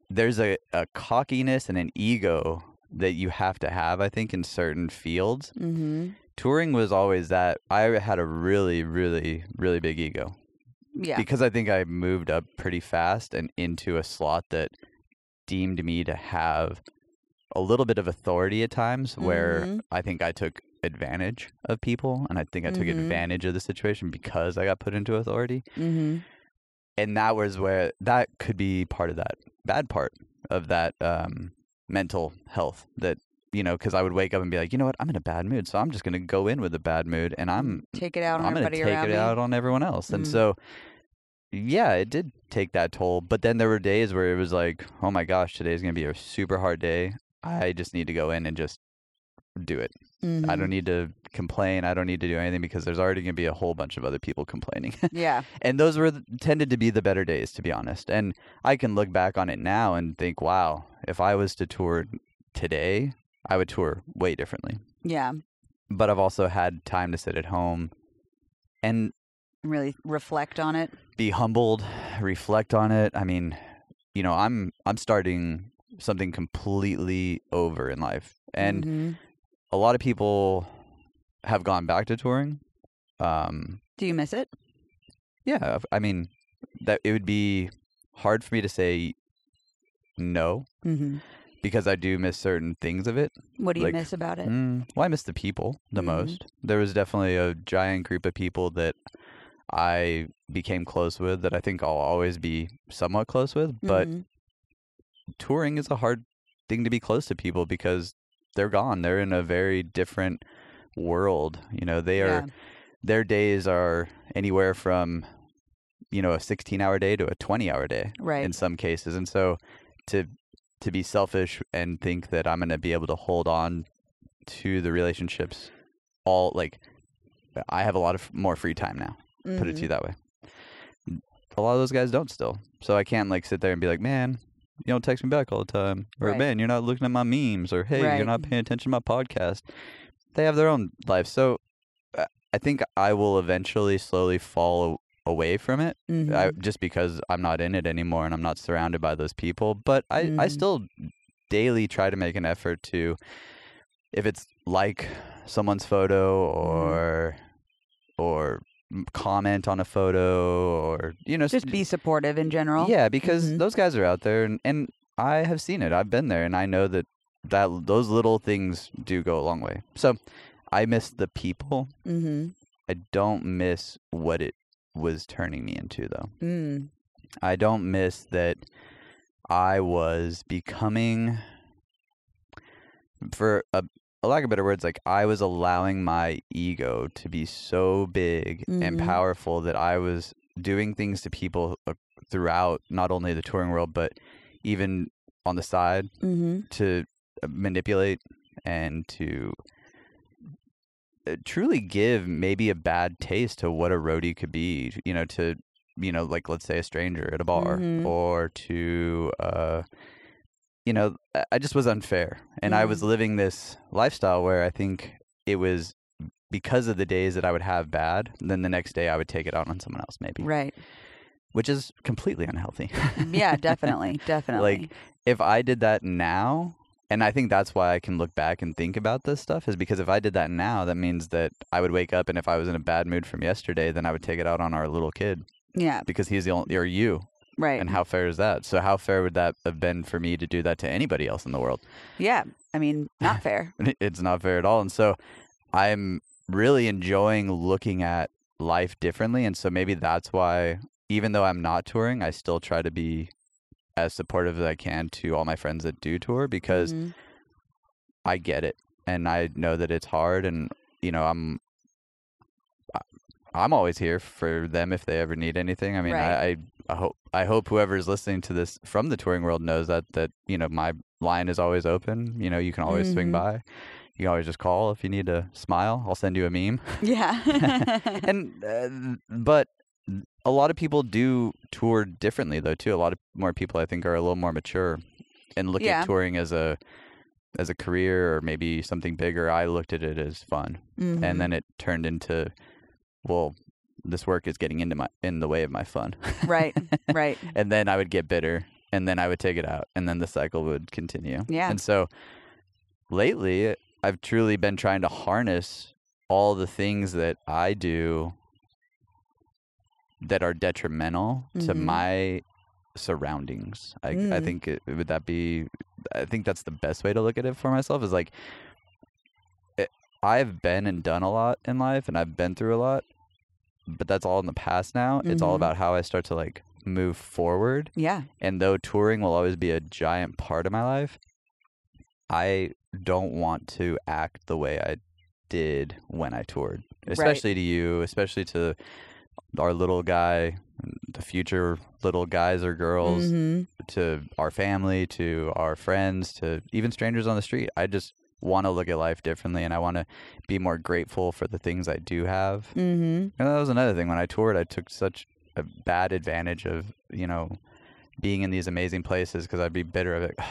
there's a, a cockiness and an ego that you have to have, I think, in certain fields. Mm-hmm. Touring was always that. I had a really, really, really big ego Yeah. because I think I moved up pretty fast and into a slot that deemed me to have a little bit of authority at times where Mhm. I think I took advantage of people and I think I took Mhm. advantage of the situation because I got put into authority mm-hmm. And that was where that could be part of that bad part of that um, mental health that you know because i would wake up and be like you know what i'm in a bad mood so i'm just going to go in with a bad mood and i'm Take it out on i'm going to take around it me. out on everyone else and Mm. so yeah, it did take that toll. But then there were days where it was like, oh my gosh, today's gonna be a super hard day. I just need to go in and just do it. I Mhm. don't need to complain. I don't need to do anything because there's already gonna be a whole bunch of other people complaining. [LAUGHS] Yeah. and those were tended to be the better days, to be honest. And I can look back on it now and think, wow, if I was to tour today, I would tour way differently. Yeah. But I've also had time to sit at home and Really reflect on it. be humbled, reflect on it. I mean, you know, I'm I'm starting something completely over in life. And Mhm. A lot of people have gone back to touring. Um do you miss it? yeah, I mean, that it would be hard for me to say no hmm because I do miss certain things of it. What do you Like, miss about it? Mm, well, I miss the people the Mhm. most. There was definitely a giant group of people that I became close with that I think I'll always be somewhat close with. But Mhm. touring is a hard thing to be close to people because they're gone. They're in a very different world. You know, they are Yeah. their days are anywhere from you know a 16 hour day to a 20 hour day right. in some cases and so to to be selfish and think that i'm going to be able to hold on to the relationships all like i have a lot of more free time now put it to Mhm. you that way a lot of those guys don't still so i can't like sit there and be like man you don't text me back all the time or Right. man you're not looking at my memes or hey Right. you're not paying attention to my podcast they have their own life so uh, i think i will eventually slowly fall away from it I, Mhm. just because I'm not in it anymore and I'm not surrounded by those people. But I, I Mhm. still daily try to make an effort to, if it's like someone's photo Mm-hmm. or or m- comment on a photo or you know Just be supportive in general. yeah because Mhm. those guys are out there and, and I have seen it. I've been there and I know that that those little things do go a long way. So I miss the people. Mm-hmm. I don't miss what it was turning me into though. Mm. I don't miss that I was becoming, for a, lack of better words, like I was allowing my ego to be so big and Mhm. powerful that I was doing things to people uh, throughout not only the touring world, but even on the side Mm-hmm. to uh, manipulate and to uh, truly give maybe a bad taste to what a roadie could be you know to you know like let's say a stranger at a bar Mhm. or to uh you know I- just was unfair and i was Mhm. living this lifestyle where i think it was because of the days that i would have bad then the next day i would take it out on someone else maybe Right. which is completely unhealthy Yeah, definitely. [LAUGHS] Definitely. Like, if I did that now, and I think that's why I can look back and think about this stuff, is because if I did that now, that means that I would wake up and if I was in a bad mood from yesterday, then I would take it out on our little kid yeah. because he's the only, or you. Right. And how fair is that? So, how fair would that have been for me to do that to anybody else in the world? yeah. I mean, not [LAUGHS] fair. It's not fair at all. And so, I'm really enjoying looking at life differently. And so, maybe that's why, even though I'm not touring, I still try to be as supportive as I can to all my friends that do tour because Mhm. I get it, and I know that it's hard, and you know I'm I'm always here for them if they ever need anything. I mean, Right. I, I I hope I hope whoever is listening to this from the touring world knows that that you know my line is always open. You know, you can always swing Mhm. by. You can always just call if you need a smile. I'll send you a meme. [LAUGHS] Yeah. [LAUGHS] and uh, but a lot of people do tour differently though too. A lot of more people I think are a little more mature and look Yeah. at touring as a as a career or maybe something bigger. I looked at it as fun, Mhm. and then it turned into well, this work is getting into my in the way of my fun. right. Right. [LAUGHS] and then I would get bitter, and then I would take it out, and then the cycle would continue. Yeah. And so lately, I've truly been trying to harness all the things that I do that are detrimental to Mhm. my surroundings. I, I Mm. think it, would that be. I think that's the best way to look at it for myself. Is like. It, I've been and done a lot in life, and I've been through a lot, but that's all in the past now. It's all Mhm. about how I start to like move forward. Yeah. And though touring will always be a giant part of my life, I don't want to act the way I did when I toured. Especially to you, especially to our little guy the future little guys or girls hmm to our family, to our friends, to even strangers on the street. I just want to look at life differently and I want to be more grateful for the things I do have. hmm And that was another thing. When I toured, I took such a bad advantage of, you know, being in these amazing places because I'd be bitter of it. [SIGHS]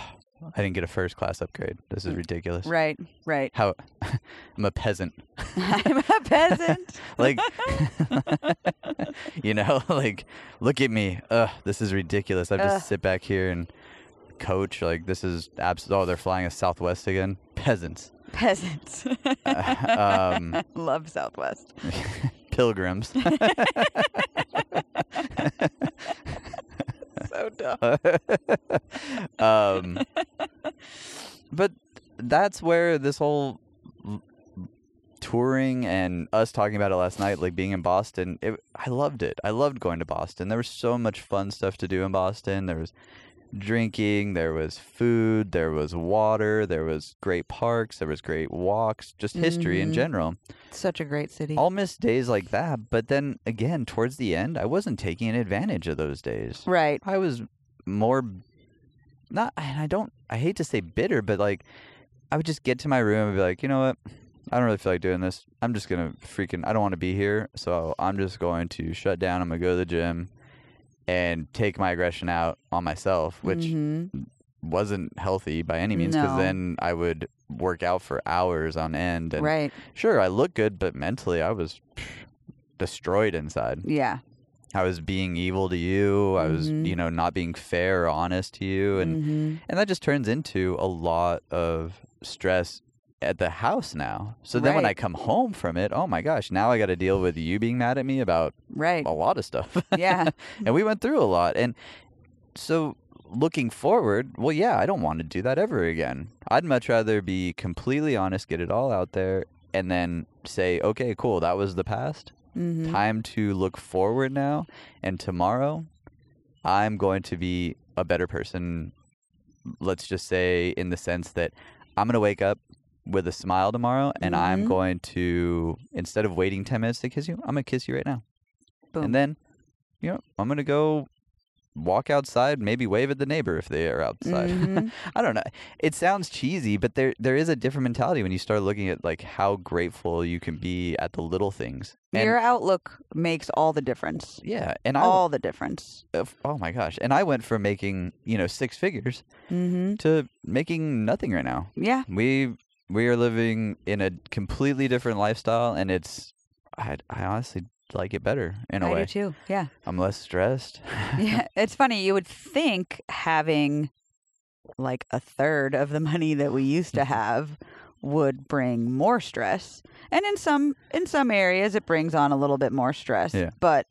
I didn't get a first class upgrade. This is ridiculous. Right, right. How [LAUGHS] I'm a peasant. [LAUGHS] I'm a peasant. [LAUGHS] Like, you know, like, look at me. Ugh, this is ridiculous. I Ugh. to sit back here and coach. Like, this is absolute. Oh, they're flying a Southwest again. Peasants. Peasants. um, [LAUGHS] Love Southwest. [LAUGHS] pilgrims. [LAUGHS] So dumb. um, but that's where this whole touring and us talking about it last night, like being in Boston, it, I loved it. I loved going to Boston. There was so much fun stuff to do in Boston. There was drinking, there was food, there was water, there was great parks, there was great walks, just history in Mhm. general. Such a great city. I'll miss days like that, but then again, towards the end, I wasn't taking advantage of those days. right. I was more not and I don't I hate to say bitter, but like I would just get to my room and be like, you know what? I don't really feel like doing this. I'm just gonna freaking I don't want to be here, so I'm just going to shut down. I'm gonna go to the gym and take my aggression out on myself, which Mhm. wasn't healthy by any means because No. then I would work out for hours on end and Right. sure I looked good, but mentally I was destroyed inside. Yeah. I was being evil to you. I was, Mhm. you know, not being fair or honest to you, and Mhm. and that just turns into a lot of stress at the house now. So then when I come home from it, oh my gosh, now I got to deal with you being mad at me about Right. a lot of stuff. Yeah. [LAUGHS] and we went through a lot, and so looking forward, well, yeah, I don't want to do that ever again. I'd much rather be completely honest, get it all out there, and then say, okay, cool, that was the past Mhm. time to look forward now and tomorrow i'm going to be a better person let's just say in the sense that i'm going to wake up with a smile tomorrow and i'm Mhm. going to instead of waiting 10 minutes to kiss you i'm to kiss you right now Boom. and then you know i'm going to go walk outside maybe wave at the neighbor if they are outside Mhm. [LAUGHS] i don't know it sounds cheesy but there there is a different mentality when you start looking at like how grateful you can be at the little things and Your outlook makes all the difference. yeah and i All the difference. Of- oh my gosh. And I went from making, you know, six figures hmm to making nothing right now. Yeah. We we are living in a completely different lifestyle and it's I I honestly like it better in a I way. do too. Yeah. I'm less stressed. yeah. [LAUGHS] It's funny. You would think having like a third of the money that we used to [LAUGHS] have would bring more stress. And in some in some areas it brings on a little bit more stress. Yeah. But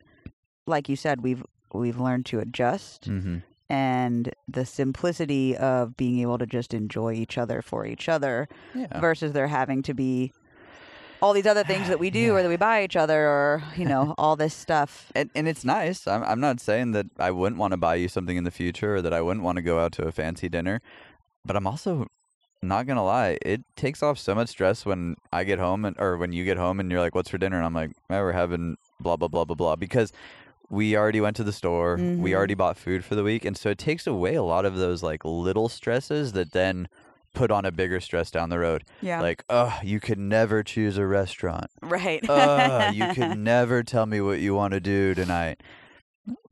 like you said, we've we've learned to adjust hmm and the simplicity of being able to just enjoy each other for each other Yeah. versus there having to be all these other things that we [SIGHS] do Yeah. or that we buy each other or you know [LAUGHS] all this stuff And, and it's nice. I'm, I'm not saying that I wouldn't want to buy you something in the future or that I wouldn't want to go out to a fancy dinner, but I'm also not gonna lie. It takes off so much stress when I get home and or when you get home and you're like, "What's for dinner?" And I'm like, "Oh, we're having blah blah blah blah blah," because we already went to the store, we Mhm. already bought food for the week, and so it takes away a lot of those like little stresses that then put on a bigger stress down the road. yeah Like, oh, you could never choose a restaurant right uh, you could [LAUGHS] never tell me what you want to do tonight.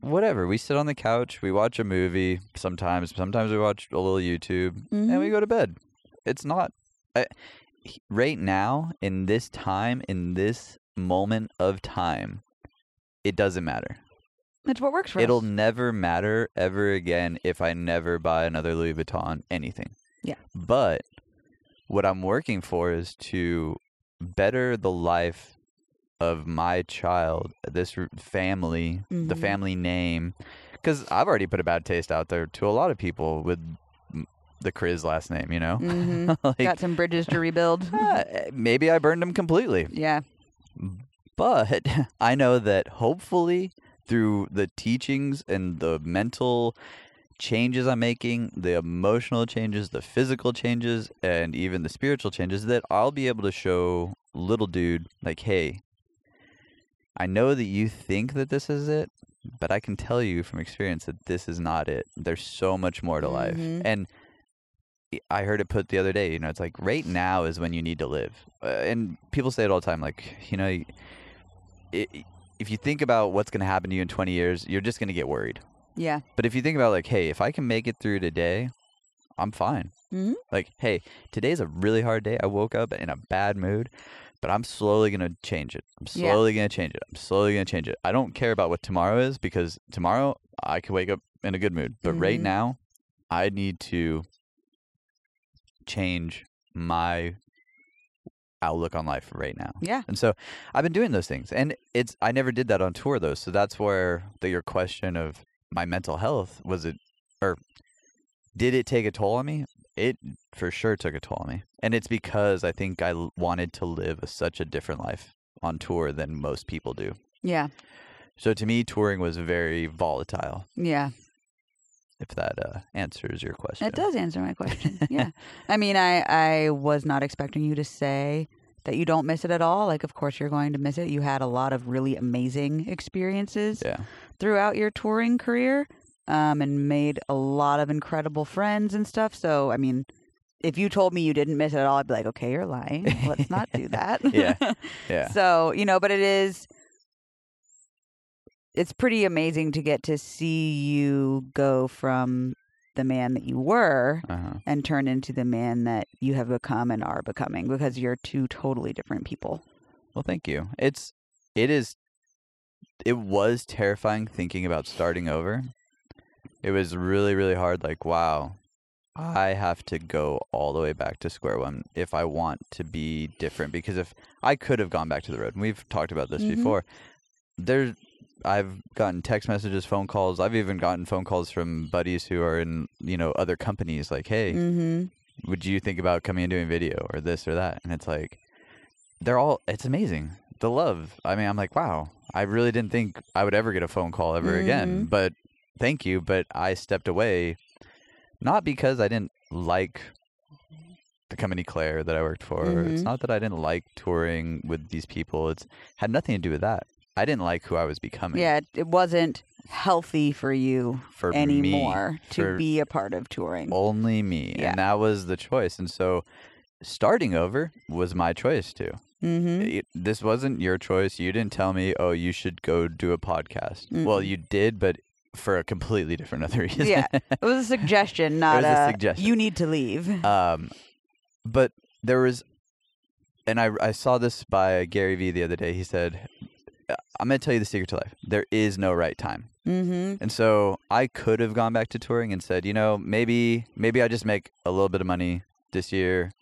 Whatever. We sit on the couch, we watch a movie sometimes. Sometimes we watch a little YouTube and we Mhm. go to bed. It's not. I, right now, in this time, in this moment of time, it doesn't matter. That's what works for It'll us. never matter ever again if I never buy another Louis Vuitton anything. Yeah. But what I'm working for is to better the life of my child, this family, the Mhm. family name, because I've already put a bad taste out there to a lot of people with the Chris last name. You know, Mhm. [LAUGHS] like Got some bridges to rebuild. uh, [LAUGHS] maybe I burned them completely. yeah. But [LAUGHS] I know that hopefully through the teachings and the mental changes I'm making, the emotional changes, the physical changes, and even the spiritual changes, that I'll be able to show little dude, like, hey, I know that you think that this is it, but I can tell you from experience that this is not it. There's so much more to life. Mhm. And I- heard it put the other day, you know, it's like right now is when you need to live. Uh, and people say it all the time like, you know, y- i if you think about what's going to happen to you in 20 years, you're just going to get worried. Yeah. But if you think about like, hey, if I can make it through today, I'm fine. Mhm. Like, hey, today's a really hard day. I woke up in a bad mood, but I'm slowly gonna change it. I'm Yeah. slowly gonna change it. I'm slowly gonna change it. I don't care about what tomorrow is because tomorrow I could wake up in a good mood. But right Mhm. now, I need to change my outlook on life right now. Yeah. And so I've been doing those things. And it's I never did that on tour though. So that's where the your question of my mental health was it or did it take a toll on me? It for sure took a toll on me. And it's because I think I wanted to live a, such a different life on tour than most people do. Yeah. So to me touring was very volatile. Yeah. If that uh, answers your question. It does answer my question. [LAUGHS] yeah. I mean, I I was not expecting you to say that you don't miss it at all. Like, of course you're going to miss it. You had a lot of really amazing experiences Yeah. throughout your touring career, um, and made a lot of incredible friends and stuff. So, I mean, if you told me you didn't miss it at all, I'd be like, okay, you're lying. Let's not do [LAUGHS] that. Yeah. Yeah. [LAUGHS] So, you know, but it is it's pretty amazing to get to see you go from the man that you were Uh-huh. and turn into the man that you have become and are becoming because you're two totally different people. Well, thank you. It's it is it was terrifying thinking about starting over. It was really really hard like wow. I have to go all the way back to square one if I want to be different because if I could have gone back to the road and we've talked about this Mhm. before. There's I've gotten text messages, phone calls. I've even gotten phone calls from buddies who are in, you know, other companies like, "Hey, Mm-hmm. would you think about coming and doing video or this or that? And it's like, they're all, it's amazing. The love. I mean, I'm like, wow, I really didn't think I would ever get a phone call ever again. Mhm. But thank you. But I stepped away, not because I didn't like the company Clair that I worked for. It's Mhm. not that I didn't like touring with these people. It's had nothing to do with that. I didn't like who I was becoming. Yeah, it- wasn't healthy for you for me, anymore to for be a part of touring. only me, Yeah. and that was the choice. And so, starting over was my choice too. Mm-hmm. it- this wasn't your choice. You didn't tell me, oh, you should go do a podcast. Well, Mm-mm. you did, but for a completely different other [LAUGHS] reason. Yeah, it was a suggestion, [LAUGHS] not a a, suggestion. You need to leave. um, but there was, and I, I saw this by Gary Vee the other day. He said, "Uh, I'm going to tell you the secret to life. There is no right time. Mm-hmm. And so I could have gone back to touring and said, you know, maybe maybe I just make a little bit of money this year,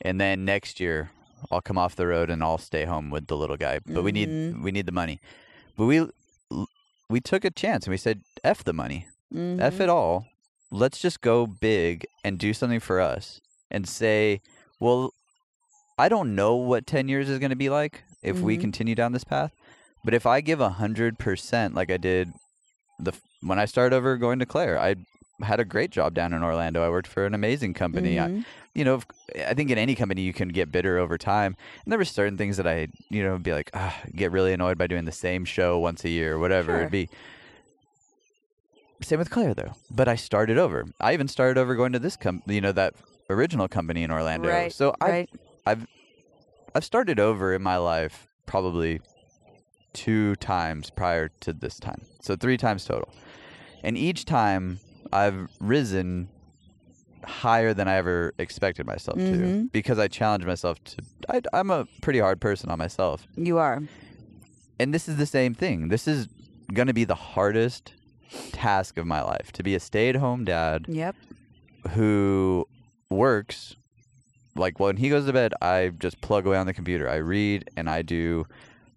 and then next year I'll come off the road and I'll stay home with the little guy. But we need Mhm. we need the money. But we we took a chance and we said, f the money, Mm-hmm. f it all. Let's just go big and do something for us and say, well, I don't know what ten years is going to be like if we Mhm. continue down this path. But if I give a hundred percent, like I did the when I started over going to Clair, I had a great job down in Orlando. I worked for an amazing company. I, Mhm. you know, I think in any company you can get bitter over time. And there were certain things that I, you know, be like, ah, get really annoyed by doing the same show once a year or whatever Sure. it'd be. Same with Clair though. But I started over. I even started over going to this com, you know, that original company in Orlando. Right, So I right. I've started over in my life probably two times prior to this time. So three times total. And each time I've risen higher than I ever expected myself to Mhm. because I challenge myself to I, I'm a pretty hard person on myself. You are. And this is the same thing. This is going to be the hardest task of my life to be a stay-at-home dad Yep. who works like when he goes to bed i just plug away on the computer i read and i do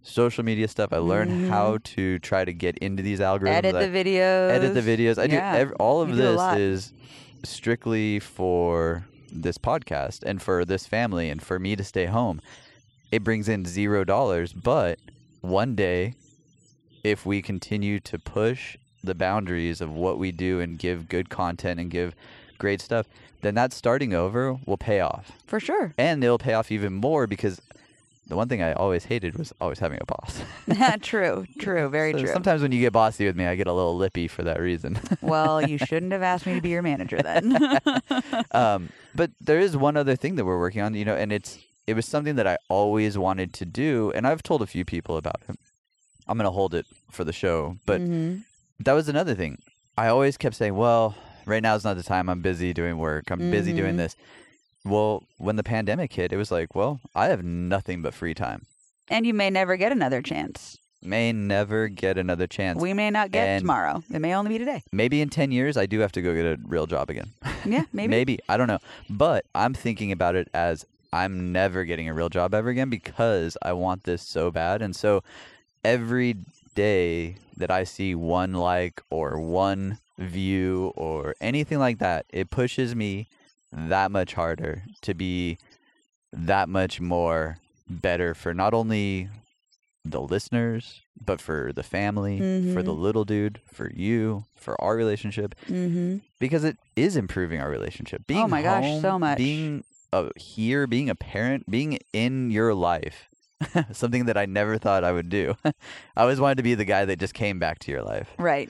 social media stuff i learn how to try to get into these algorithms Mm-hmm. Edit I the videos. edit the videos i Yeah. do ev- all of You this is strictly for this podcast and for this family and for me to stay home it brings in zero dollars but one day if we continue to push the boundaries of what we do and give good content and give great stuff, then that starting over will pay off. For sure. And it'll pay off even more because the one thing I always hated was always having a boss. [LAUGHS] [LAUGHS] true, true, very So true. Sometimes when you get bossy with me, I get a little lippy for that reason. [LAUGHS] well, you shouldn't have asked me to be your manager then. um, but there is one other thing that we're working on, you know, and it's it was something that I always wanted to do, and I've told a few people about it. I'm gonna hold it for the show, but Mhm. that was another thing. I always kept saying, "Well, right now is not the time. I'm busy doing work. I'm busy doing Mhm. this." Well, when the pandemic hit, it was like, "Well, I have nothing but free time. and you may never get another chance. May never get another chance. We may not get And- tomorrow. It may only be today. Maybe in 10 years I do have to go get a real job again." Yeah, [LAUGHS] maybe. Maybe. I don't know. But I'm thinking about it as I'm never getting a real job ever again because I want this so bad. And so every day that I see one like or one view or anything like that, it pushes me that much harder to be that much more better for not only the listeners, but for the family, for the Mhm. little dude, for you, for our relationship Mm-hmm. because it is improving our relationship. Being Oh my gosh, so much. Being uh, here, being a parent, being in your life, [LAUGHS] something that I never thought I would do. [LAUGHS] I always wanted to be the guy that just came back to your life. Right.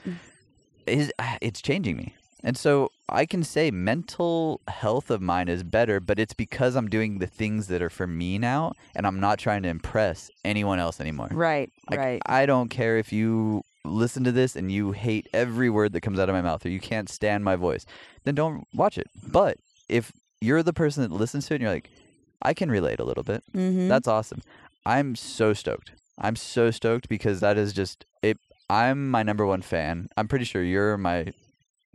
Is it's changing me, and so I can say mental health of mine is better, but it's because I'm doing the things that are for me now, and I'm not trying to impress anyone else anymore. Right. Like, right. I don't care if you listen to this and you hate every word that comes out of my mouth or you can't stand my voice, then don't watch it. But if you're the person that listens to it and you're like, I can relate a little bit, mm-hmm. that's awesome. I'm so stoked. I'm so stoked because that is just. I'm my number one fan. I'm pretty sure you're my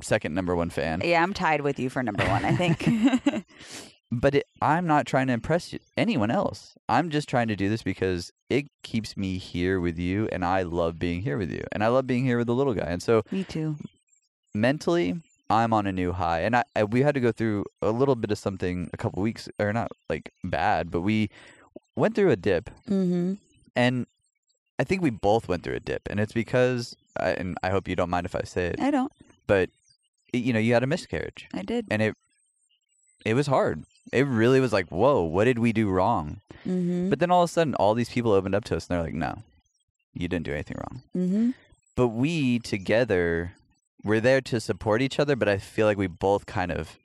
second number one fan. yeah, I'm tied with you for number one. I think. [LAUGHS] But it, I'm not trying to impress you- anyone else. I'm just trying to do this because it keeps me here with you, and I love being here with you, and I love being here with the little guy. And so Me too. mentally, I'm on a new high, and I, I we had to go through a little bit of something a couple weeks, or not like bad, but we went through a dip, Mm-hmm. and I think we both went through a dip, and it's because, I, and I hope you don't mind if I say it, I don't. but you know, you had a miscarriage, I did. and it it was hard. It really was like, whoa, what did we do wrong? Mm-hmm. But then all of a sudden, all these people opened up to us, and they're like, no, you didn't do anything wrong. mm-hmm. But we together, we're there to support each other. But I feel like we both kind of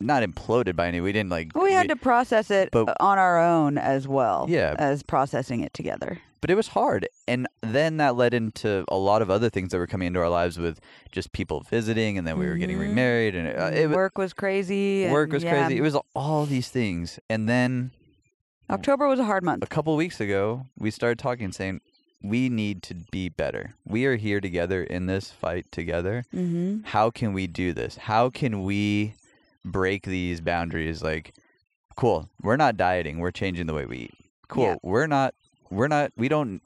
not imploded by any. We didn't like. We had to process it but- on our own as well. Yeah. As processing it together. But it was hard, and then that led into a lot of other things that were coming into our lives with just people visiting, and then we were getting Mhm. remarried, and it, uh, it work was crazy. work and was yeah, crazy. It was all these things, and then October was a hard month. a couple weeks ago, we started talking, saying we need to be better. We are here together in this fight together. Mm-hmm. How can we do this? How can we break these boundaries? Like, cool, we're not dieting. We're changing the way we eat. Cool, Yeah. we're not. We're not. We don't.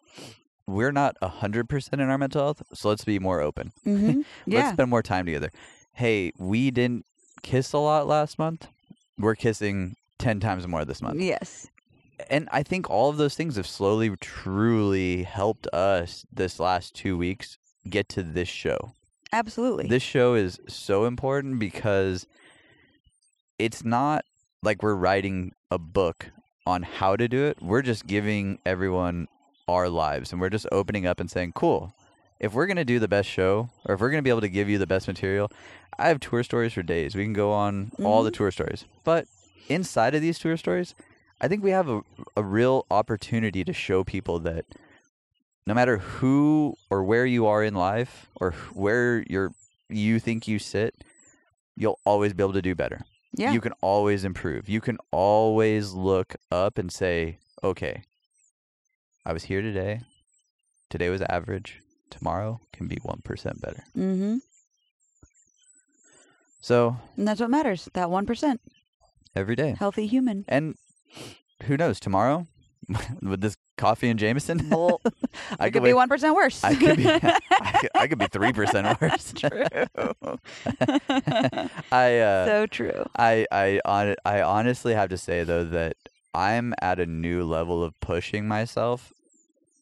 We're not a hundred percent in our mental health. So let's be more open. Mm-hmm. [LAUGHS] Let's spend more time together. Hey, we didn't kiss a lot last month. We're kissing ten times more this month Yes. and I think all of those things have slowly, truly helped us this last two weeks get to this show. Absolutely. This show is so important because it's not like we're writing a book on how to do it. We're just giving everyone our lives and we're just opening up and saying, cool. If we're going to do the best show or if we're going to be able to give you the best material, I have tour stories for days. We can go on all the mm-hmm. tour stories. But inside of these tour stories, I think we have a, a real opportunity to show people that no matter who or where you are in life or where you're you think you sit, you'll always be able to do better. Yeah. You can always improve. You can always look up and say, "Okay, I was here today. Today was average. Tomorrow can be 1% better." mm-hmm. So, And that's what matters. That 1%. every day. Healthy human. And who knows, tomorrow [LAUGHS] with this coffee and Jameson, [LAUGHS] Well, [LAUGHS] I it could wake- be 1% worse. I could be I could, I could be 3% worse. I uh so true. I I on, I honestly have to say though that I'm at a new level of pushing myself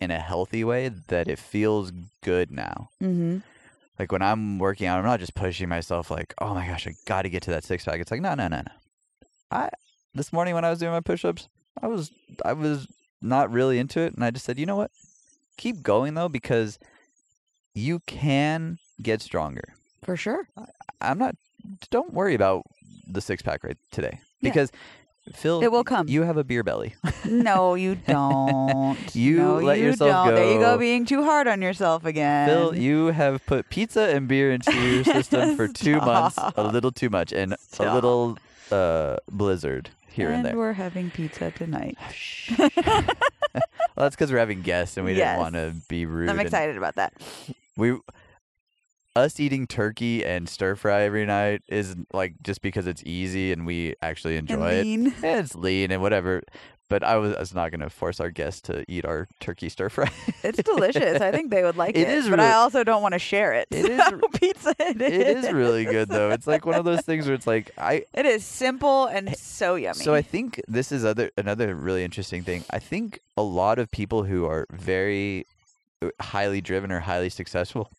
in a healthy way that it feels good now. Mm-hmm. Like when I'm working out, I'm not just pushing myself like, oh my gosh, I got to get to that six pack. It's like, no, no, no, no. I this morning when I was doing my push-ups, I was I was not really into it, and I just said, you know what, keep going though because you can get stronger. For sure. I'm not. Don't worry about the six pack right today because Phil, It will come. You have a beer belly. no, you [LAUGHS] don't. You no, let you yourself don't. There you go, go. being too hard on yourself again. Phil, you have put pizza and beer into your [LAUGHS] system for two months, a little too much, and a little uh, blizzard here and, and there. we're having pizza tonight. [LAUGHS] well, that's because we're having guests and we Yes. didn't want to be rude. I'm excited about that. We, us eating turkey and stir fry every night is like just because it's easy and we actually And enjoy it. lean. Yeah, [LAUGHS] it's lean and whatever. But I was, I was not going to force our guests to eat our turkey stir fry. It's delicious. I think they would [LAUGHS] like It it. is but I also don't want to share it. It is [LAUGHS] so pizza. It is. it is really good though. It's like one of those things where it's like I It is simple and so yummy. So I think this is other another really interesting thing. I think a lot of people who are very uh, highly driven or highly successful,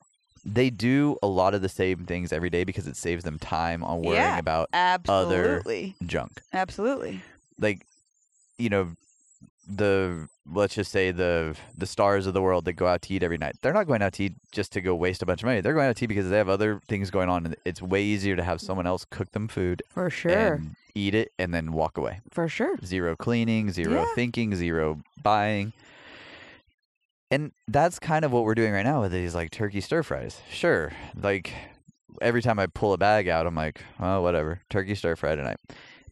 they do a lot of the same things every day because it saves them time on worrying Yeah. about absolutely, junk. absolutely. Like, you know, the let's just say the the stars of the world that go out to eat every night. They're not going out to eat just to go waste a bunch of money. They're going out to eat because they have other things going on and it's way easier to have someone else cook them food For sure. eat it and then walk away. For sure. zero cleaning, zero Yeah. thinking, zero buying. And that's kind of what we're doing right now with these like turkey stir fries. Sure, like every time I pull a bag out, I'm like, oh, whatever, turkey stir fry tonight.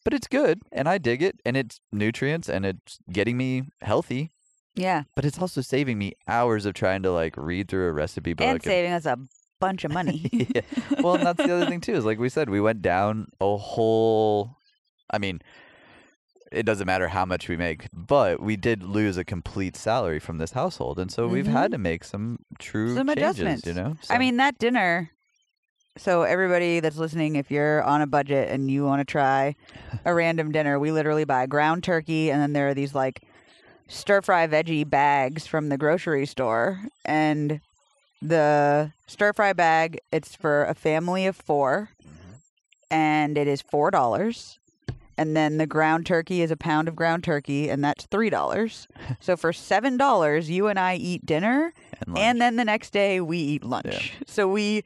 But it's good, and I dig it, and it's nutrients, and it's getting me healthy. Yeah. But it's also saving me hours of trying to like read through a recipe book. and saving us a bunch of money. [LAUGHS] yeah. Well, and that's the other thing too. Is like we said, we went down a whole. I mean, it doesn't matter how much we make, but we did lose a complete salary from this household, and so we've had to make some true Mm-hmm. Some changes. adjustments. You know, I mean, that dinner. So everybody that's listening, if you're on a budget and you want to try a random dinner, we literally buy ground turkey, and then there are these like stir fry veggie bags from the grocery store, and the stir fry bag it's for a family of 4 and it is four dollars. And then the ground turkey is a pound of ground turkey, and that's three dollars. [LAUGHS] so for seven dollars, you and I eat dinner, and, and then the next day we eat lunch. So we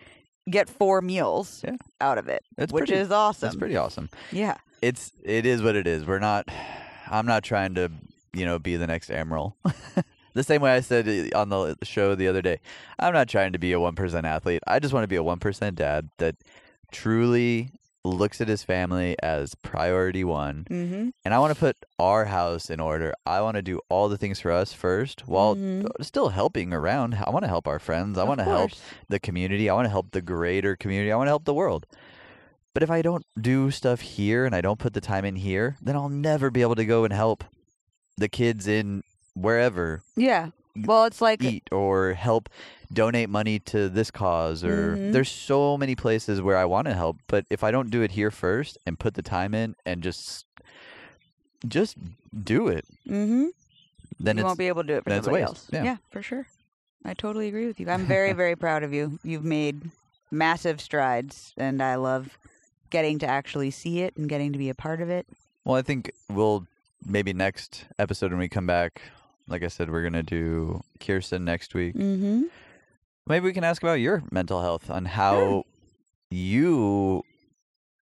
get four meals Yeah. out of it, It's which pretty- is awesome. that's pretty awesome. Yeah. It's it is what it is. We're not. I'm not trying to you know be the next Emerald. [LAUGHS] the same way I said on the show the other day. I'm not trying to be a one percent athlete. I just want to be a one percent dad that truly looks at his family as priority one Mm-hmm. and I want to put our house in order. I want to do all the things for us first while Mhm. still helping around. I want to help our friends. I want to help the community. I want to help the greater community. I want to help the world. But if I don't do stuff here and I don't put the time in here, then I'll never be able to go and help the kids in wherever Yeah. Well, it's like eat or help donate money to this cause or Mhm. there's so many places where I want to help, but if I don't do it here first and put the time in and just just do it, mm-hmm. then you it's won't be able to do it for somebody else. Yeah. for sure. I totally agree with you. I'm very, very proud of you. You've made massive strides, and I love getting to actually see it and getting to be a part of it. Well, I think we'll maybe next episode when we come back. Like I said, we're gonna do Kirsten next week. Mm-hmm. Maybe we can ask about your mental health and how you,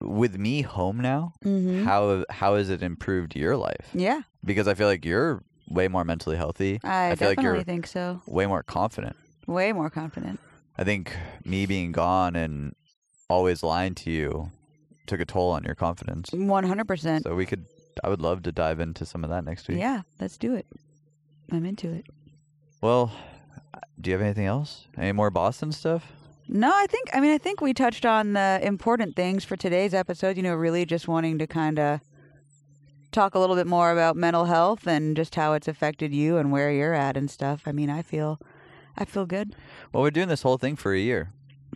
with me home now, Mm-hmm. how how has it improved your life? Yeah, Because I feel like you're way more mentally healthy, I, I feel like you're- think so. way more confident. Way more confident. I think me being gone and always lying to you took a toll on your confidence. One hundred percent. So we could, I would love to dive into some of that next week. Yeah, let's do it. I'm into it. Well, do you have anything else? Any more Boston stuff? No, I think I mean I think we touched on the important things for today's episode, you know, really just wanting to kind of talk a little bit more about mental health and just how it's affected you and where you're at and stuff. I mean, I feel I feel good. Well, we're doing this whole thing for a year.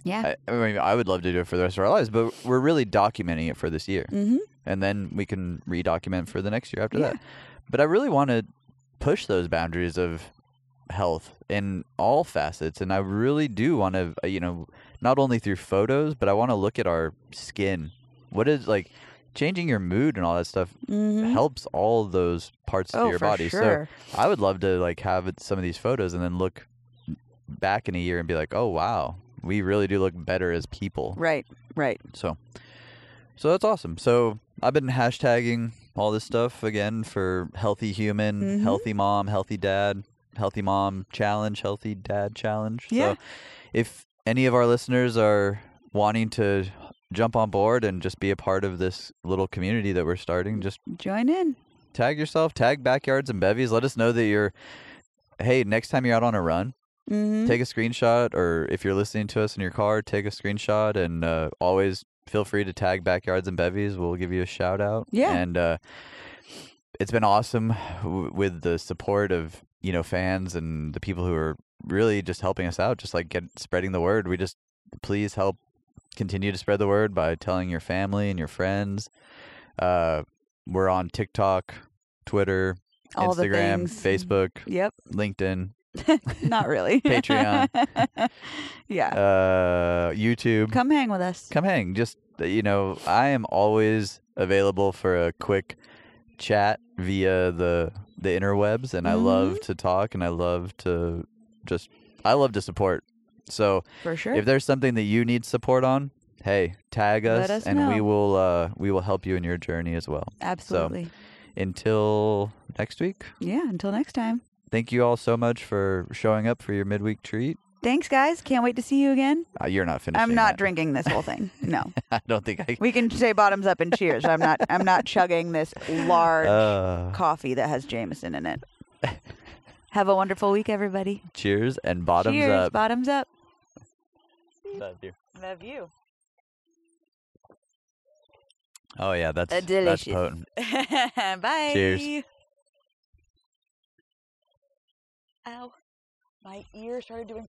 Yeah. I, I mean, I would love to do it for the rest of our lives, but we're really documenting it for this year, mhm. and then we can redocument for the next year after Yeah. that. But I really want to push those boundaries of health in all facets, and I really do want to, you know, not only through photos, but I want to look at our skin. What is like changing your mood and all that stuff Mhm. helps all those parts Oh, of your body. So. I would love to like have some of these photos and then look back in a year and be like, oh wow, we really do look better as people. right, right. So, so that's awesome. So I've been hashtagging all this stuff again for healthy human, Mhm. healthy mom, healthy dad, healthy mom challenge, healthy dad challenge. Yeah. So if any of our listeners are wanting to jump on board and just be a part of this little community that we're starting, just Join in. tag yourself, tag backyards and bevies. Let us know that you're. Hey, next time you're out on a run, Mm-hmm. take a screenshot, or if you're listening to us in your car, take a screenshot, and uh, always feel free to tag backyards and bevies. We'll give you a shout out. Yeah. and uh, it's been awesome w- with the support of you know fans and the people who are really just helping us out, just like get spreading the word. We just please help continue to spread the word by telling your family and your friends. Uh, we're on TikTok, Twitter, All Instagram. Facebook, Yep. LinkedIn, [LAUGHS] Not really. Patreon. [LAUGHS] yeah. uh, YouTube. Come hang with us. Come hang. Just uh, you know, I am always available for a quick chat via the the interwebs, and I love Mm-hmm. to talk, and I love to just I love to support. So For sure. if there's something that you need support on, hey, tag us, us and we will uh, we will help you in your journey as well. Absolutely. Until next week, yeah. Until next time. Thank you all so much for showing up for your midweek treat. Thanks, guys. Can't wait to see you again. Uh, you're not finished. I'm not drinking this whole thing. [LAUGHS] No. I don't think I. We can say bottoms up and cheers. I'm not. I'm not chugging this large Uh, coffee that has Jameson in it. Have a wonderful week, everybody. cheers and bottoms up. cheers. up. Bottoms up. Love you. Love you. Oh yeah, that's Uh, that's potent. [LAUGHS] Bye. Cheers. Ow. My ear started doing